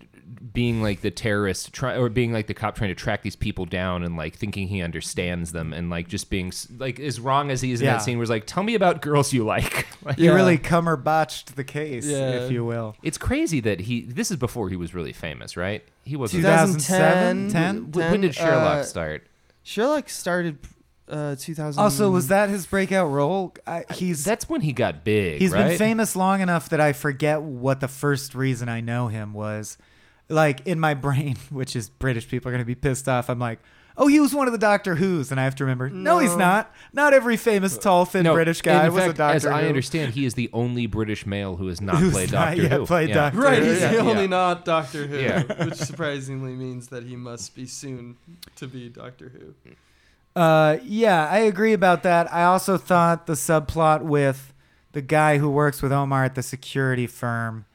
being like the terrorist try, or being like the cop trying to track these people down and like thinking he understands them and like just being like as wrong as he is in Yeah. that scene was like tell me about girls you like. [LAUGHS] Like, you Yeah. really cummer botched the case, Yeah. if you will. it's crazy that he this is before he was really famous, right? He was 2007, 10? when, when did Sherlock uh, start? Sherlock started Uh, 2000. Also, was that his breakout role? I, he's That's when he got big. He's right? been famous long enough that I forget what the first reason I know him was. Like in my brain, [LAUGHS] which is British people are going to be pissed off. I'm like, oh, he was one of the Doctor Who's, and I have to remember, no, he's not. Not every famous tall, thin No, British guy in was fact, a Doctor As I understand, he is the only British male who has not Who's played not Doctor yet Who. played Doctor Right, Who, he's yeah. the only Yeah. not Doctor Who, Yeah. [LAUGHS] which surprisingly means that he must be soon to be Doctor Who. Uh, yeah, I agree about that. I also thought the subplot with the guy who works with Omar at the security firm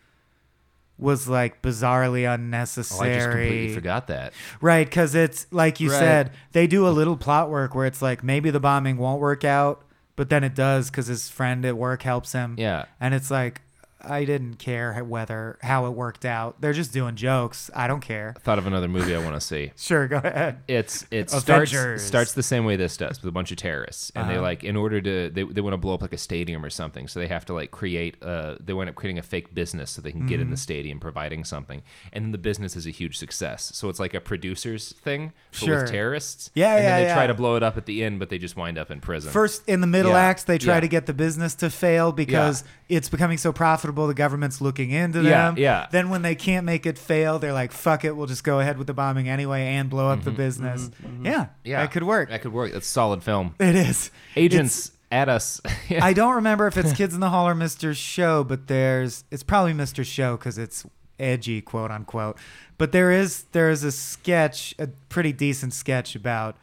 was like bizarrely Oh, unnecessary. I just completely forgot that. Right, because it's like you Right. said, they do a little plot work where it's like maybe the bombing won't work out, but then it does because his friend at work helps him. Yeah. And it's like, I didn't care whether how it worked out. They're just doing jokes. I don't care. I thought of another movie I want to see. [LAUGHS] Sure, go ahead. It's it starts Avengers. starts the same way this does with a bunch of terrorists, and they Uh-huh. like in order to they, they want to blow up like a stadium or something, so they have to like create uh they wind up creating a fake business so they can get in Mm-hmm. the stadium providing something, and then the business is a huge success. So it's like a producers thing but Sure. with terrorists. Yeah, and yeah, then they try to blow it up at the end, but they just wind up in prison. First, in the middle Yeah, acts, they try yeah. to get the business to fail because it's becoming so profitable. The government's looking into Yeah, them. yeah. Then when they can't make it fail, they're like, "Fuck it, we'll just go ahead with the bombing anyway and blow up the business." Yeah, Mm-hmm, yeah, that could work. That could work. That's solid film. It is. Agents at us. [LAUGHS] I don't remember if it's [LAUGHS] Kids in the Hall or Mr. Show, but there's it's probably Mr. Show because it's edgy, quote unquote. But there is there is a sketch, a pretty decent sketch about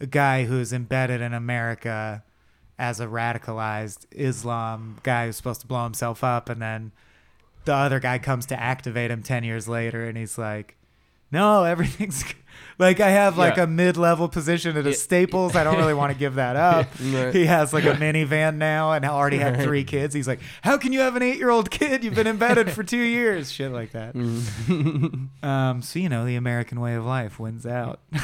a guy who's embedded in America as a radicalized Islam guy who's supposed to blow himself up, and then the other guy comes to activate him ten years later, and he's like, "No, [LAUGHS] everything's." Like I have like Yeah. a mid-level position at a Staples. I don't really want to give that [LAUGHS] up. Right. He has like a minivan now and already had three kids. He's like, "How can you have an eight-year-old kid? You've been embedded for two years." Shit like that. [LAUGHS] um, so you know, the American way of life wins out. [LAUGHS]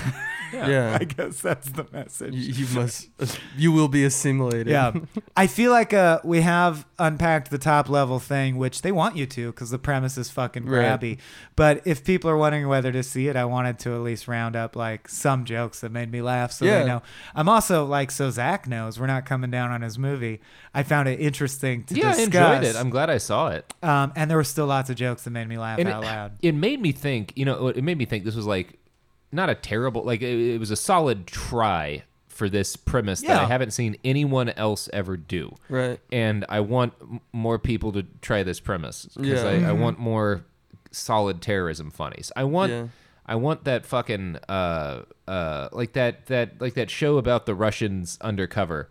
Yeah. I guess that's the message. You, you must. You will be assimilated. Yeah, I feel like uh, we have unpacked the top level thing, which they want you to because the premise is fucking Right. grabby. But if people are wondering whether to see it, I wanted to at least round up like some jokes that made me laugh, so Yeah. they know. I'm also like, so Zach knows we're not coming down on his movie. I found it interesting to yeah, I enjoyed it. I'm glad I saw it. um, and there were still lots of jokes that made me laugh And out it, loud. it made me think, you know, it made me think this was like not a terrible, like it, it was a solid try for this premise that I haven't seen anyone else ever do. Right. And I want m- more people to try this premise because Yeah. I, I Mm-hmm. want more solid terrorism funnies. I want. Yeah. I want that fucking uh uh like that that like that show about the Russians undercover.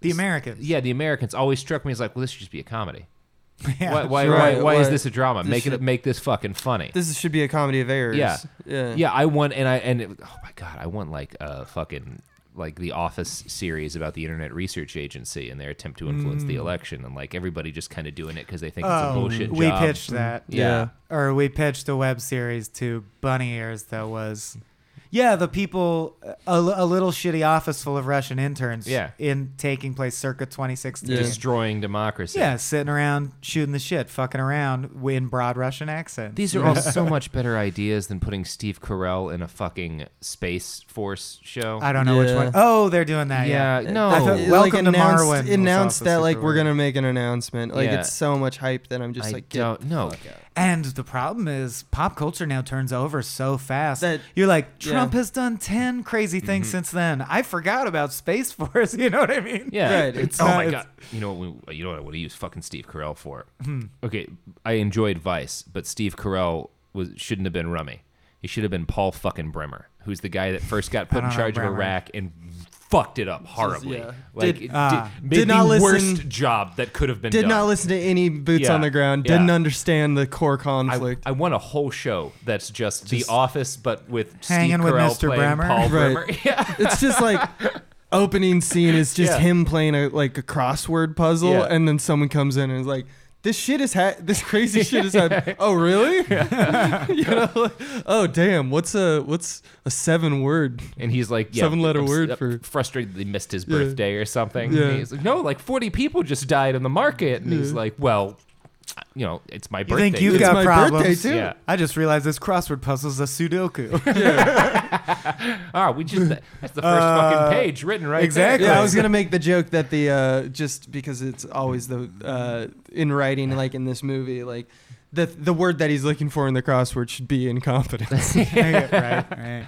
The Americans. Yeah, the Americans always struck me as like, well, this should just be a comedy. [LAUGHS] Yeah. Why why, Right, why, why is this a drama? this Make it make this fucking funny. This should be a comedy of errors. Yeah. Yeah. Yeah, I want and I and it, oh my god, I want like a fucking like the Office series about the Internet Research Agency and their attempt to influence the election and like everybody just kind of doing it because they think it's a Mm. Oh, bullshit we job. pitched that. Yeah. or we pitched a web series to Bunny Ears that was, yeah, the people a, a little shitty office full of Russian interns. Yeah. in taking place circa 2016. Yeah. destroying democracy. Yeah, sitting around shooting the shit, fucking around in broad Russian accents. These are all [LAUGHS] so much better ideas than putting Steve Carell in a fucking Space Force show. I don't know which Yeah. one. Oh, they're doing that. Yeah, Yeah, no. I thought, Like, welcome to announced, Marwen. was Announced also that super like we're weird. gonna make an announcement. Like Yeah. it's so much hype that I'm just I like, get don't know. And the problem is, pop culture now turns over so fast. That- You're like, yeah. Trump has done ten crazy things since then. I forgot about Space Force. [LAUGHS] You know what I mean? Yeah. Right, it's oh not- my it's- god. You know what? We, you know what? I would have used fucking Steve Carell for. Hmm. Okay, I enjoyed Vice, but Steve Carell was shouldn't have been Rummy. He should have been Paul fucking Bremer, who's the guy that first got [LAUGHS] put in don't know charge of Iraq and fucked it up horribly. yeah. Like, Did- it Ah. did, Did not the listen- worst job that could have been did done. not listen to any boots Yeah. on the ground. Didn't understand the core I, conflict. I want a whole show that's just, The Office, but with Hanging Steve with Carell Mr. playing Bremer? Paul Right. Bremer. [LAUGHS] [LAUGHS] Yeah. it's just like opening scene is just Yeah. him playing a like a crossword puzzle, Yeah. and then someone comes in and is like. This shit is ha- this crazy [LAUGHS] shit is happening. Oh really? [LAUGHS] [LAUGHS] you know, like, oh damn. What's a what's a seven word? And he's like, yeah, Seven-letter ups- word for- frustrated he missed his Yeah. birthday or something. Yeah. And he's like, no, like 40 people just died in the market. And he's like, well, you know, it's my You birthday. think you've It's got my problems? birthday, too. Yeah. I just realized this crossword puzzle's a Sudoku. [LAUGHS] [LAUGHS] Ah, we just that's the first Uh, fucking page written right exactly. there. Yeah, I was gonna make the joke that the uh, just because it's always the uh, in writing, like in this movie, like the the word that he's looking for in the crossword should be incompetence. [LAUGHS] right, right.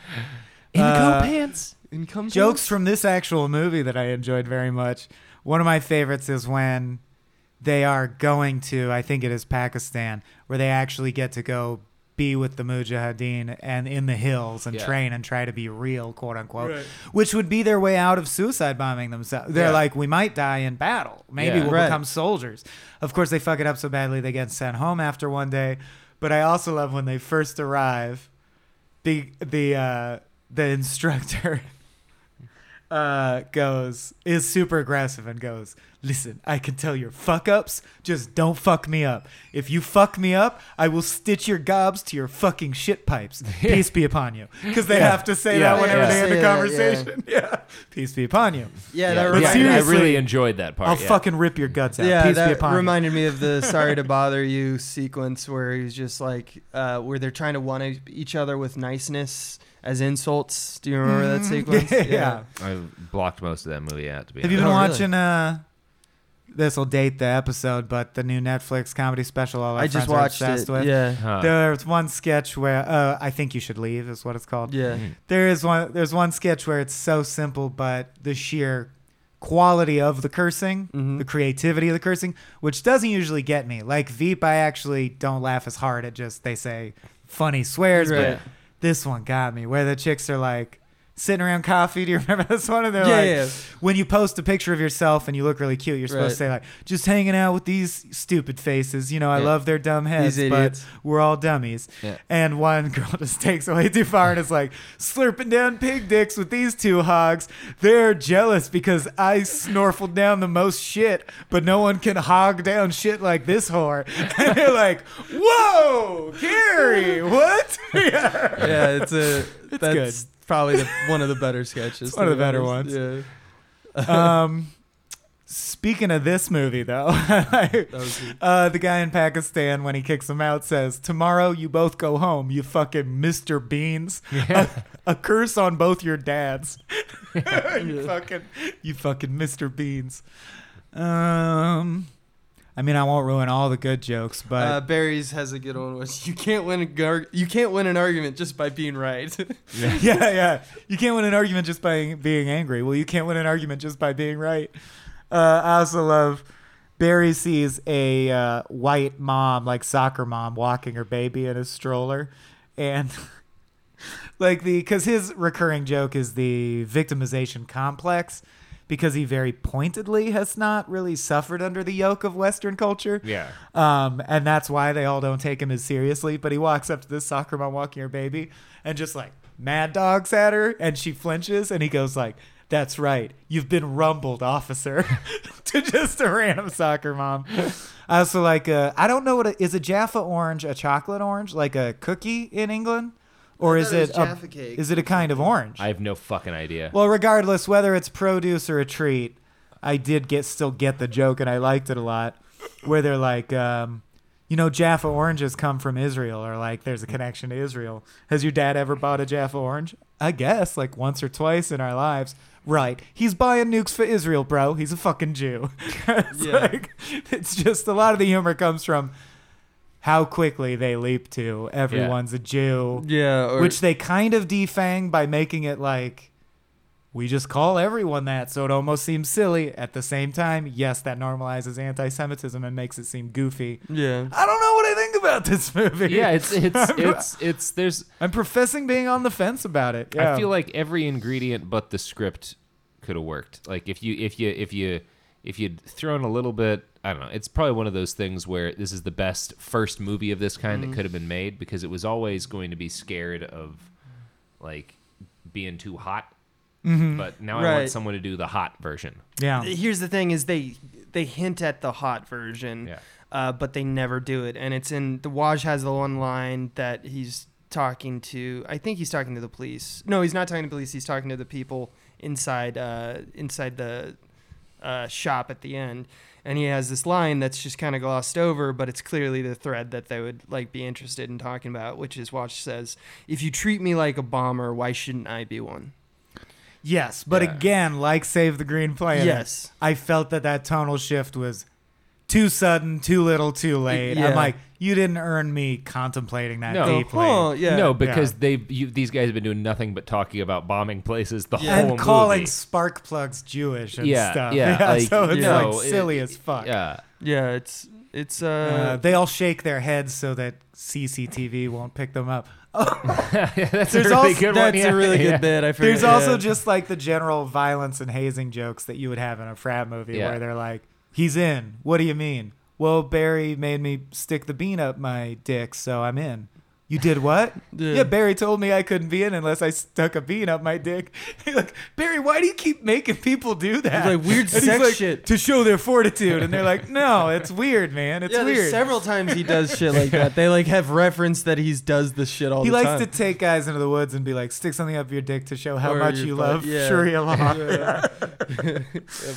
Income Uh, pants. Incompetence? Jokes from this actual movie that I enjoyed very much. One of my favorites is when they are going to, I think it is Pakistan, where they actually get to go be with the Mujahideen and in the hills and Yeah. train and try to be real, quote unquote, which would be their way out of suicide bombing themselves. They're Yeah. like, we might die in battle. Maybe Yeah. we'll Right. become soldiers. Of course, they fuck it up so badly they get sent home after one day. But I also love when they first arrive, the the uh, the instructor [LAUGHS] uh, goes is super aggressive and goes, "Listen, I can tell your fuck ups. Just don't fuck me up. If you fuck me up, I will stitch your gobs to your fucking shit pipes. [LAUGHS] Peace be upon you." Because they Yeah. have to say Yeah. that whenever Yeah. they end the Say yeah. conversation. [LAUGHS] Yeah. Peace be upon you. Yeah, that yeah, But reminded I really enjoyed that part. I'll yeah. fucking rip your guts out. Yeah, Peace be that upon you. reminded me of the [LAUGHS] "Sorry to Bother You" sequence where he's just like, uh, where they're trying to one each other with niceness as insults. Do you remember that Mhm. sequence? Yeah. I blocked most of that movie out. To be Have you been Oh, really? watching? Uh, this will date the episode, but the new Netflix comedy special. All our I just friends are watched obsessed it. With. Yeah, Huh. There's one sketch where uh, I think you should leave is what it's called. yeah. Mhm. There is one. There's one sketch where it's so simple, but the sheer quality of the cursing, Mhm. the creativity of the cursing, which doesn't usually get me. Like Veep, I actually don't laugh as hard at just they say funny swears, Right. but this one got me. Where the chicks are like sitting around coffee. Do you remember [LAUGHS] this one? And they're Yeah, like, yeah. when you post a picture of yourself and you look really cute, you're supposed to say like, just hanging out with these stupid faces. You know, I Yeah. love their dumb heads, but we're all dummies. And one [LAUGHS] girl just takes it way too far and is like slurping down pig dicks with these two hogs. They're jealous because I snorfled down the most shit, but no one can hog down shit like this whore. [LAUGHS] And they're like, "Whoa, Gary, what?" yeah. it's a It's that's probably the, one of the better sketches. One of the better ones. Yeah, Um, [LAUGHS] speaking of this movie, though, [LAUGHS] that was good. uh, the guy in Pakistan, when he kicks him out, says, "Tomorrow you both go home, you fucking Mr. Beans." Yeah. a, a curse on both your dads. [LAUGHS] you fucking, you fucking Mr. Beans. Um, I mean, I won't ruin all the good jokes, but Uh, Barry's has a good one, which [LAUGHS] you can't win a gar- you can't win an argument just by being right. [LAUGHS] yeah, yeah. You can't win an argument just by being angry. Well, you can't win an argument just by being right. Uh, I also love Barry sees a uh, white mom, like soccer mom, walking her baby in a stroller, and [LAUGHS] like the because his recurring joke is the victimization complex. Because he very pointedly has not really suffered under the yoke of Western culture. Yeah. Um, and that's why they all don't take him as seriously. But he walks up to this soccer mom walking her baby and just like mad dogs at her, and she flinches, and he goes like, "That's right, you've been rumbled, officer," [LAUGHS] to just a random soccer mom. I also like, uh, I don't know what a, is a Jaffa orange a chocolate orange like a cookie in England, or is it a, cake? is it a kind of orange? I have no fucking idea. Well, regardless whether it's produce or a treat, I did get still get the joke and I liked it a lot. Where they're like, um, you know, Jaffa oranges come from Israel, or like there's a connection to Israel. Has your dad ever bought a Jaffa orange? I guess like once or twice in our lives. Right, he's buying nukes for Israel, bro. He's a fucking Jew. [LAUGHS] it's Yeah. like it's just a lot of the humor comes from how quickly they leap to everyone's a Jew yeah, or, which they kind of defang by making it like we just call everyone that so it almost seems silly at the same time yes that normalizes anti-semitism and makes it seem goofy yeah. i don't know what i think about this movie yeah, it's [LAUGHS] it's it's it's there's i'm professing being on the fence about it yeah. I feel like every ingredient but the script could have worked. Like if you if you if you if you'd thrown a little bit, I don't know. It's probably one of those things where this is the best first movie of this kind that could have been made because it was always going to be scared of like being too hot. But now I want someone to do the hot version. yeah Here's the thing: is they they hint at the hot version, Yeah. uh, but they never do it. And it's in the Waj has the one line that he's talking to. I think he's talking to the police. No, he's not talking to the police. He's talking to the people inside uh, inside the uh, shop at the end, and he has this line that's just kind of glossed over, but it's clearly the thread that they would like be interested in talking about, which is Waj says, "If you treat me like a bomber, why shouldn't I be one?" Yes, but Yeah. again, like Save the Green Planet, Yes. I felt that that tonal shift was too sudden, too little, too late. Yeah. I'm like, you didn't earn me contemplating that No. deeply. Oh, yeah. no, because they've you, these guys have been doing nothing but talking about bombing places the Yeah. whole and calling movie. spark plugs Jewish and Yeah, stuff. yeah, [LAUGHS] like, so it's you like know, it- silly as fuck. Yeah, Yeah, it's it's Uh, uh, they all shake their heads so that CCTV won't pick them up. yeah, [LAUGHS] [LAUGHS] that's There's a really also- good one. that's yeah, a really good yeah. bit. I forget. There's also yeah. just like the general violence and hazing jokes that you would have in a frat movie Yeah. where they're like, he's in. What do you mean? Well, Barry made me stick the bean up my dick, so I'm in. You did what? Yeah. Yeah, Barry told me I couldn't be in unless I stuck a bean up my dick. [LAUGHS] You're like, Barry, why do you keep making people do that? Like weird [LAUGHS] And sex like, shit. To show their fortitude. And they're like, no, it's weird, man. It's yeah, weird. several times he does [LAUGHS] shit like that. They like have reference that he's does this shit all he the likes to take guys into the woods and be like, stick something up your dick to show how Or much you butt, love yeah. Sharia law.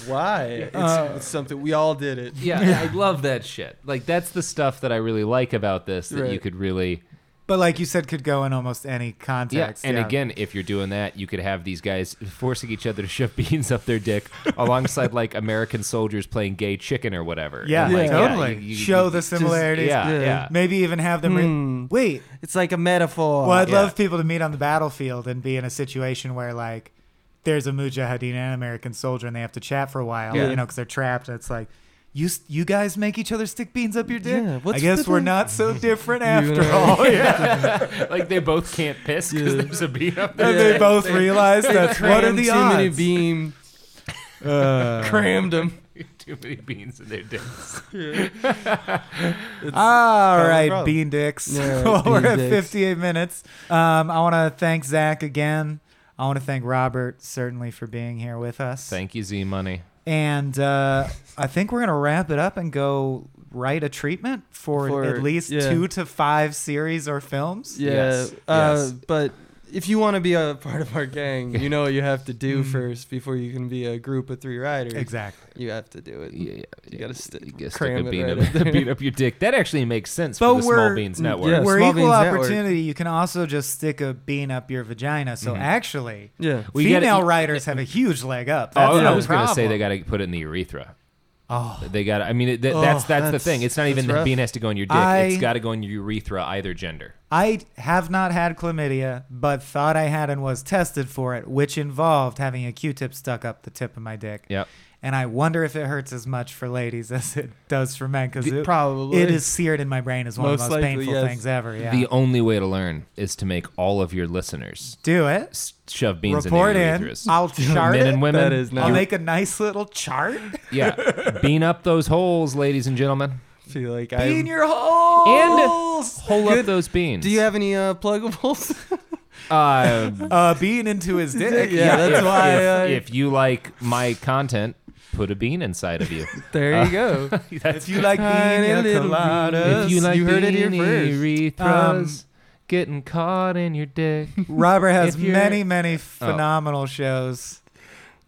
Why? It's, Uh, it's something we all did it. Yeah, I love that shit. Like that's the stuff that I really like about this that you could really But like you said, could go in almost any context. Yeah, context. and yeah. again, if you're doing that, you could have these guys forcing each other to shove [LAUGHS] beans up their dick [LAUGHS] alongside like American soldiers playing gay chicken or whatever. Yeah, And, like, totally. you- you- Show you- the similarities. Yeah, Yeah. yeah. Maybe even have them. Re- Hmm. Wait. It's like a metaphor. Well, I'd yeah. love people to meet on the battlefield and be in a situation where like there's a mujahideen and an American soldier, and they have to chat for a while. Yeah. You know, because they're trapped. And it's like. You, you guys make each other stick beans up your dick? Yeah, what's I guess we're the- not so different [LAUGHS] after all. [LAUGHS] Yeah. [LAUGHS] like they both can't piss because Yeah. there's a bean up there. And they both realize that what are the too many odds? beam. Uh, Crammed them. Too many beans in their dicks. All the bean dicks. Yeah, well, we're bean at 58 minutes. Um, I want to thank Zach again. I want to thank Robert certainly for being here with us. Thank you, Z Money. And uh, I think we're gonna wrap it up and go write a treatment for, For- at least yeah. two to five series or films. Yeah. Yes, Uh, yes. But if you want to be a [LAUGHS] part of our gang, you know what you have to do Mhm. first before you can be a group of three riders. Exactly. You have to do it. Yeah, yeah, You gotta st- you gotta stick cram a it bean, right up, up [LAUGHS] there. bean up your dick. That actually makes sense But for the we're- Small Beans Network. Yeah. We're Small equal Beans Network. opportunity. You can also just stick a bean up your vagina. So Mhm. actually, Yeah. We female gotta- writers have a huge leg up. Oh, That's I no was gonna say problem. they got to put it in the urethra. Oh, They got. I mean, it, that, Oh, that's that's the thing. It's not even rough. bean has to go in your dick. I- it's got to go in your urethra, either gender. I have not had chlamydia, but thought I had and was tested for it, which involved having a Q-tip stuck up the tip of my dick. Yep. And I wonder if it hurts as much for ladies as it does for men because it, Probably. it is seared in my brain as one Most of the most likely, painful yes. things ever. Yeah. The only way to learn is to make all of your listeners Do it. shove beans Report in their in. I'll chart Men it. and women. That is I'll make a nice little chart. yeah. [LAUGHS] Bean up those holes, ladies and gentlemen. feel like I. Bean your holes. And hole up those beans. Do you have any uh, pluggables? [LAUGHS] Uh, uh, bean into his dick. Yeah, that's if, why If, I- if you like my content, put a bean inside of you. [LAUGHS] there you go. [LAUGHS] If you like Tiny bean little coladas, if you like you heard it here first. urethras, Um, getting caught in your dick. [LAUGHS] Robert has many, many phenomenal shows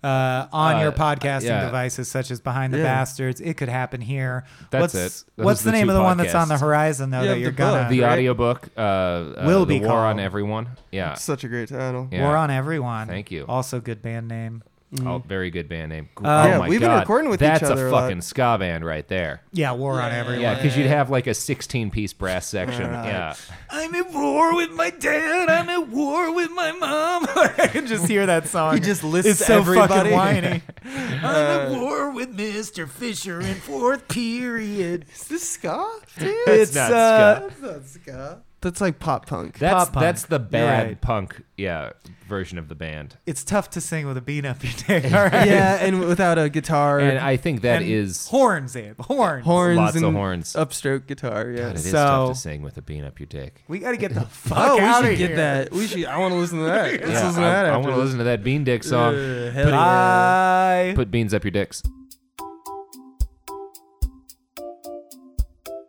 uh, on Uh, your podcasting yeah. devices, such as Behind the Yeah. Bastards. It could happen here. That's what's, it. Those what's the the name of the one that's on the horizon, though, Yeah, that you're the gonna. The Right. audiobook uh, uh, Will the be War on. Everyone. Yeah. Such a great title. Yeah. War on Everyone. Thank you. Also, good band name. Oh, very good band name. Uh, oh Yeah, my we've been God. recording with each That's other a a lot. fucking ska band right there. Yeah, War on Everyone. Yeah, because you'd have like a 16 piece brass section. Right. Yeah. I'm at war with my dad. I'm at war with my mom. [LAUGHS] I can just hear that song. He just lists It's so everybody. fucking whiny. [LAUGHS] I'm Uh, at war with Mr. Fisher in fourth period. Is this ska? Dude? That's it's not uh, ska. That's like pop punk. That's Pop punk. that's the bad right. punk, yeah, version of the band. it's tough to sing with a bean up your dick. [LAUGHS] All right. yeah, and without a guitar, And I think that And is horns, Abe. Horns. horns, lots and of horns. upstroke guitar. Yeah. God, it is So- tough to sing with a bean up your dick. We got to get the [LAUGHS] fuck oh, we should of get here. that. We should. I want to listen to that. Let's yeah, listen to I, that. I want to this. listen to that Bean Dick song. Uh, hell yeah. Bye. Put beans up your dicks.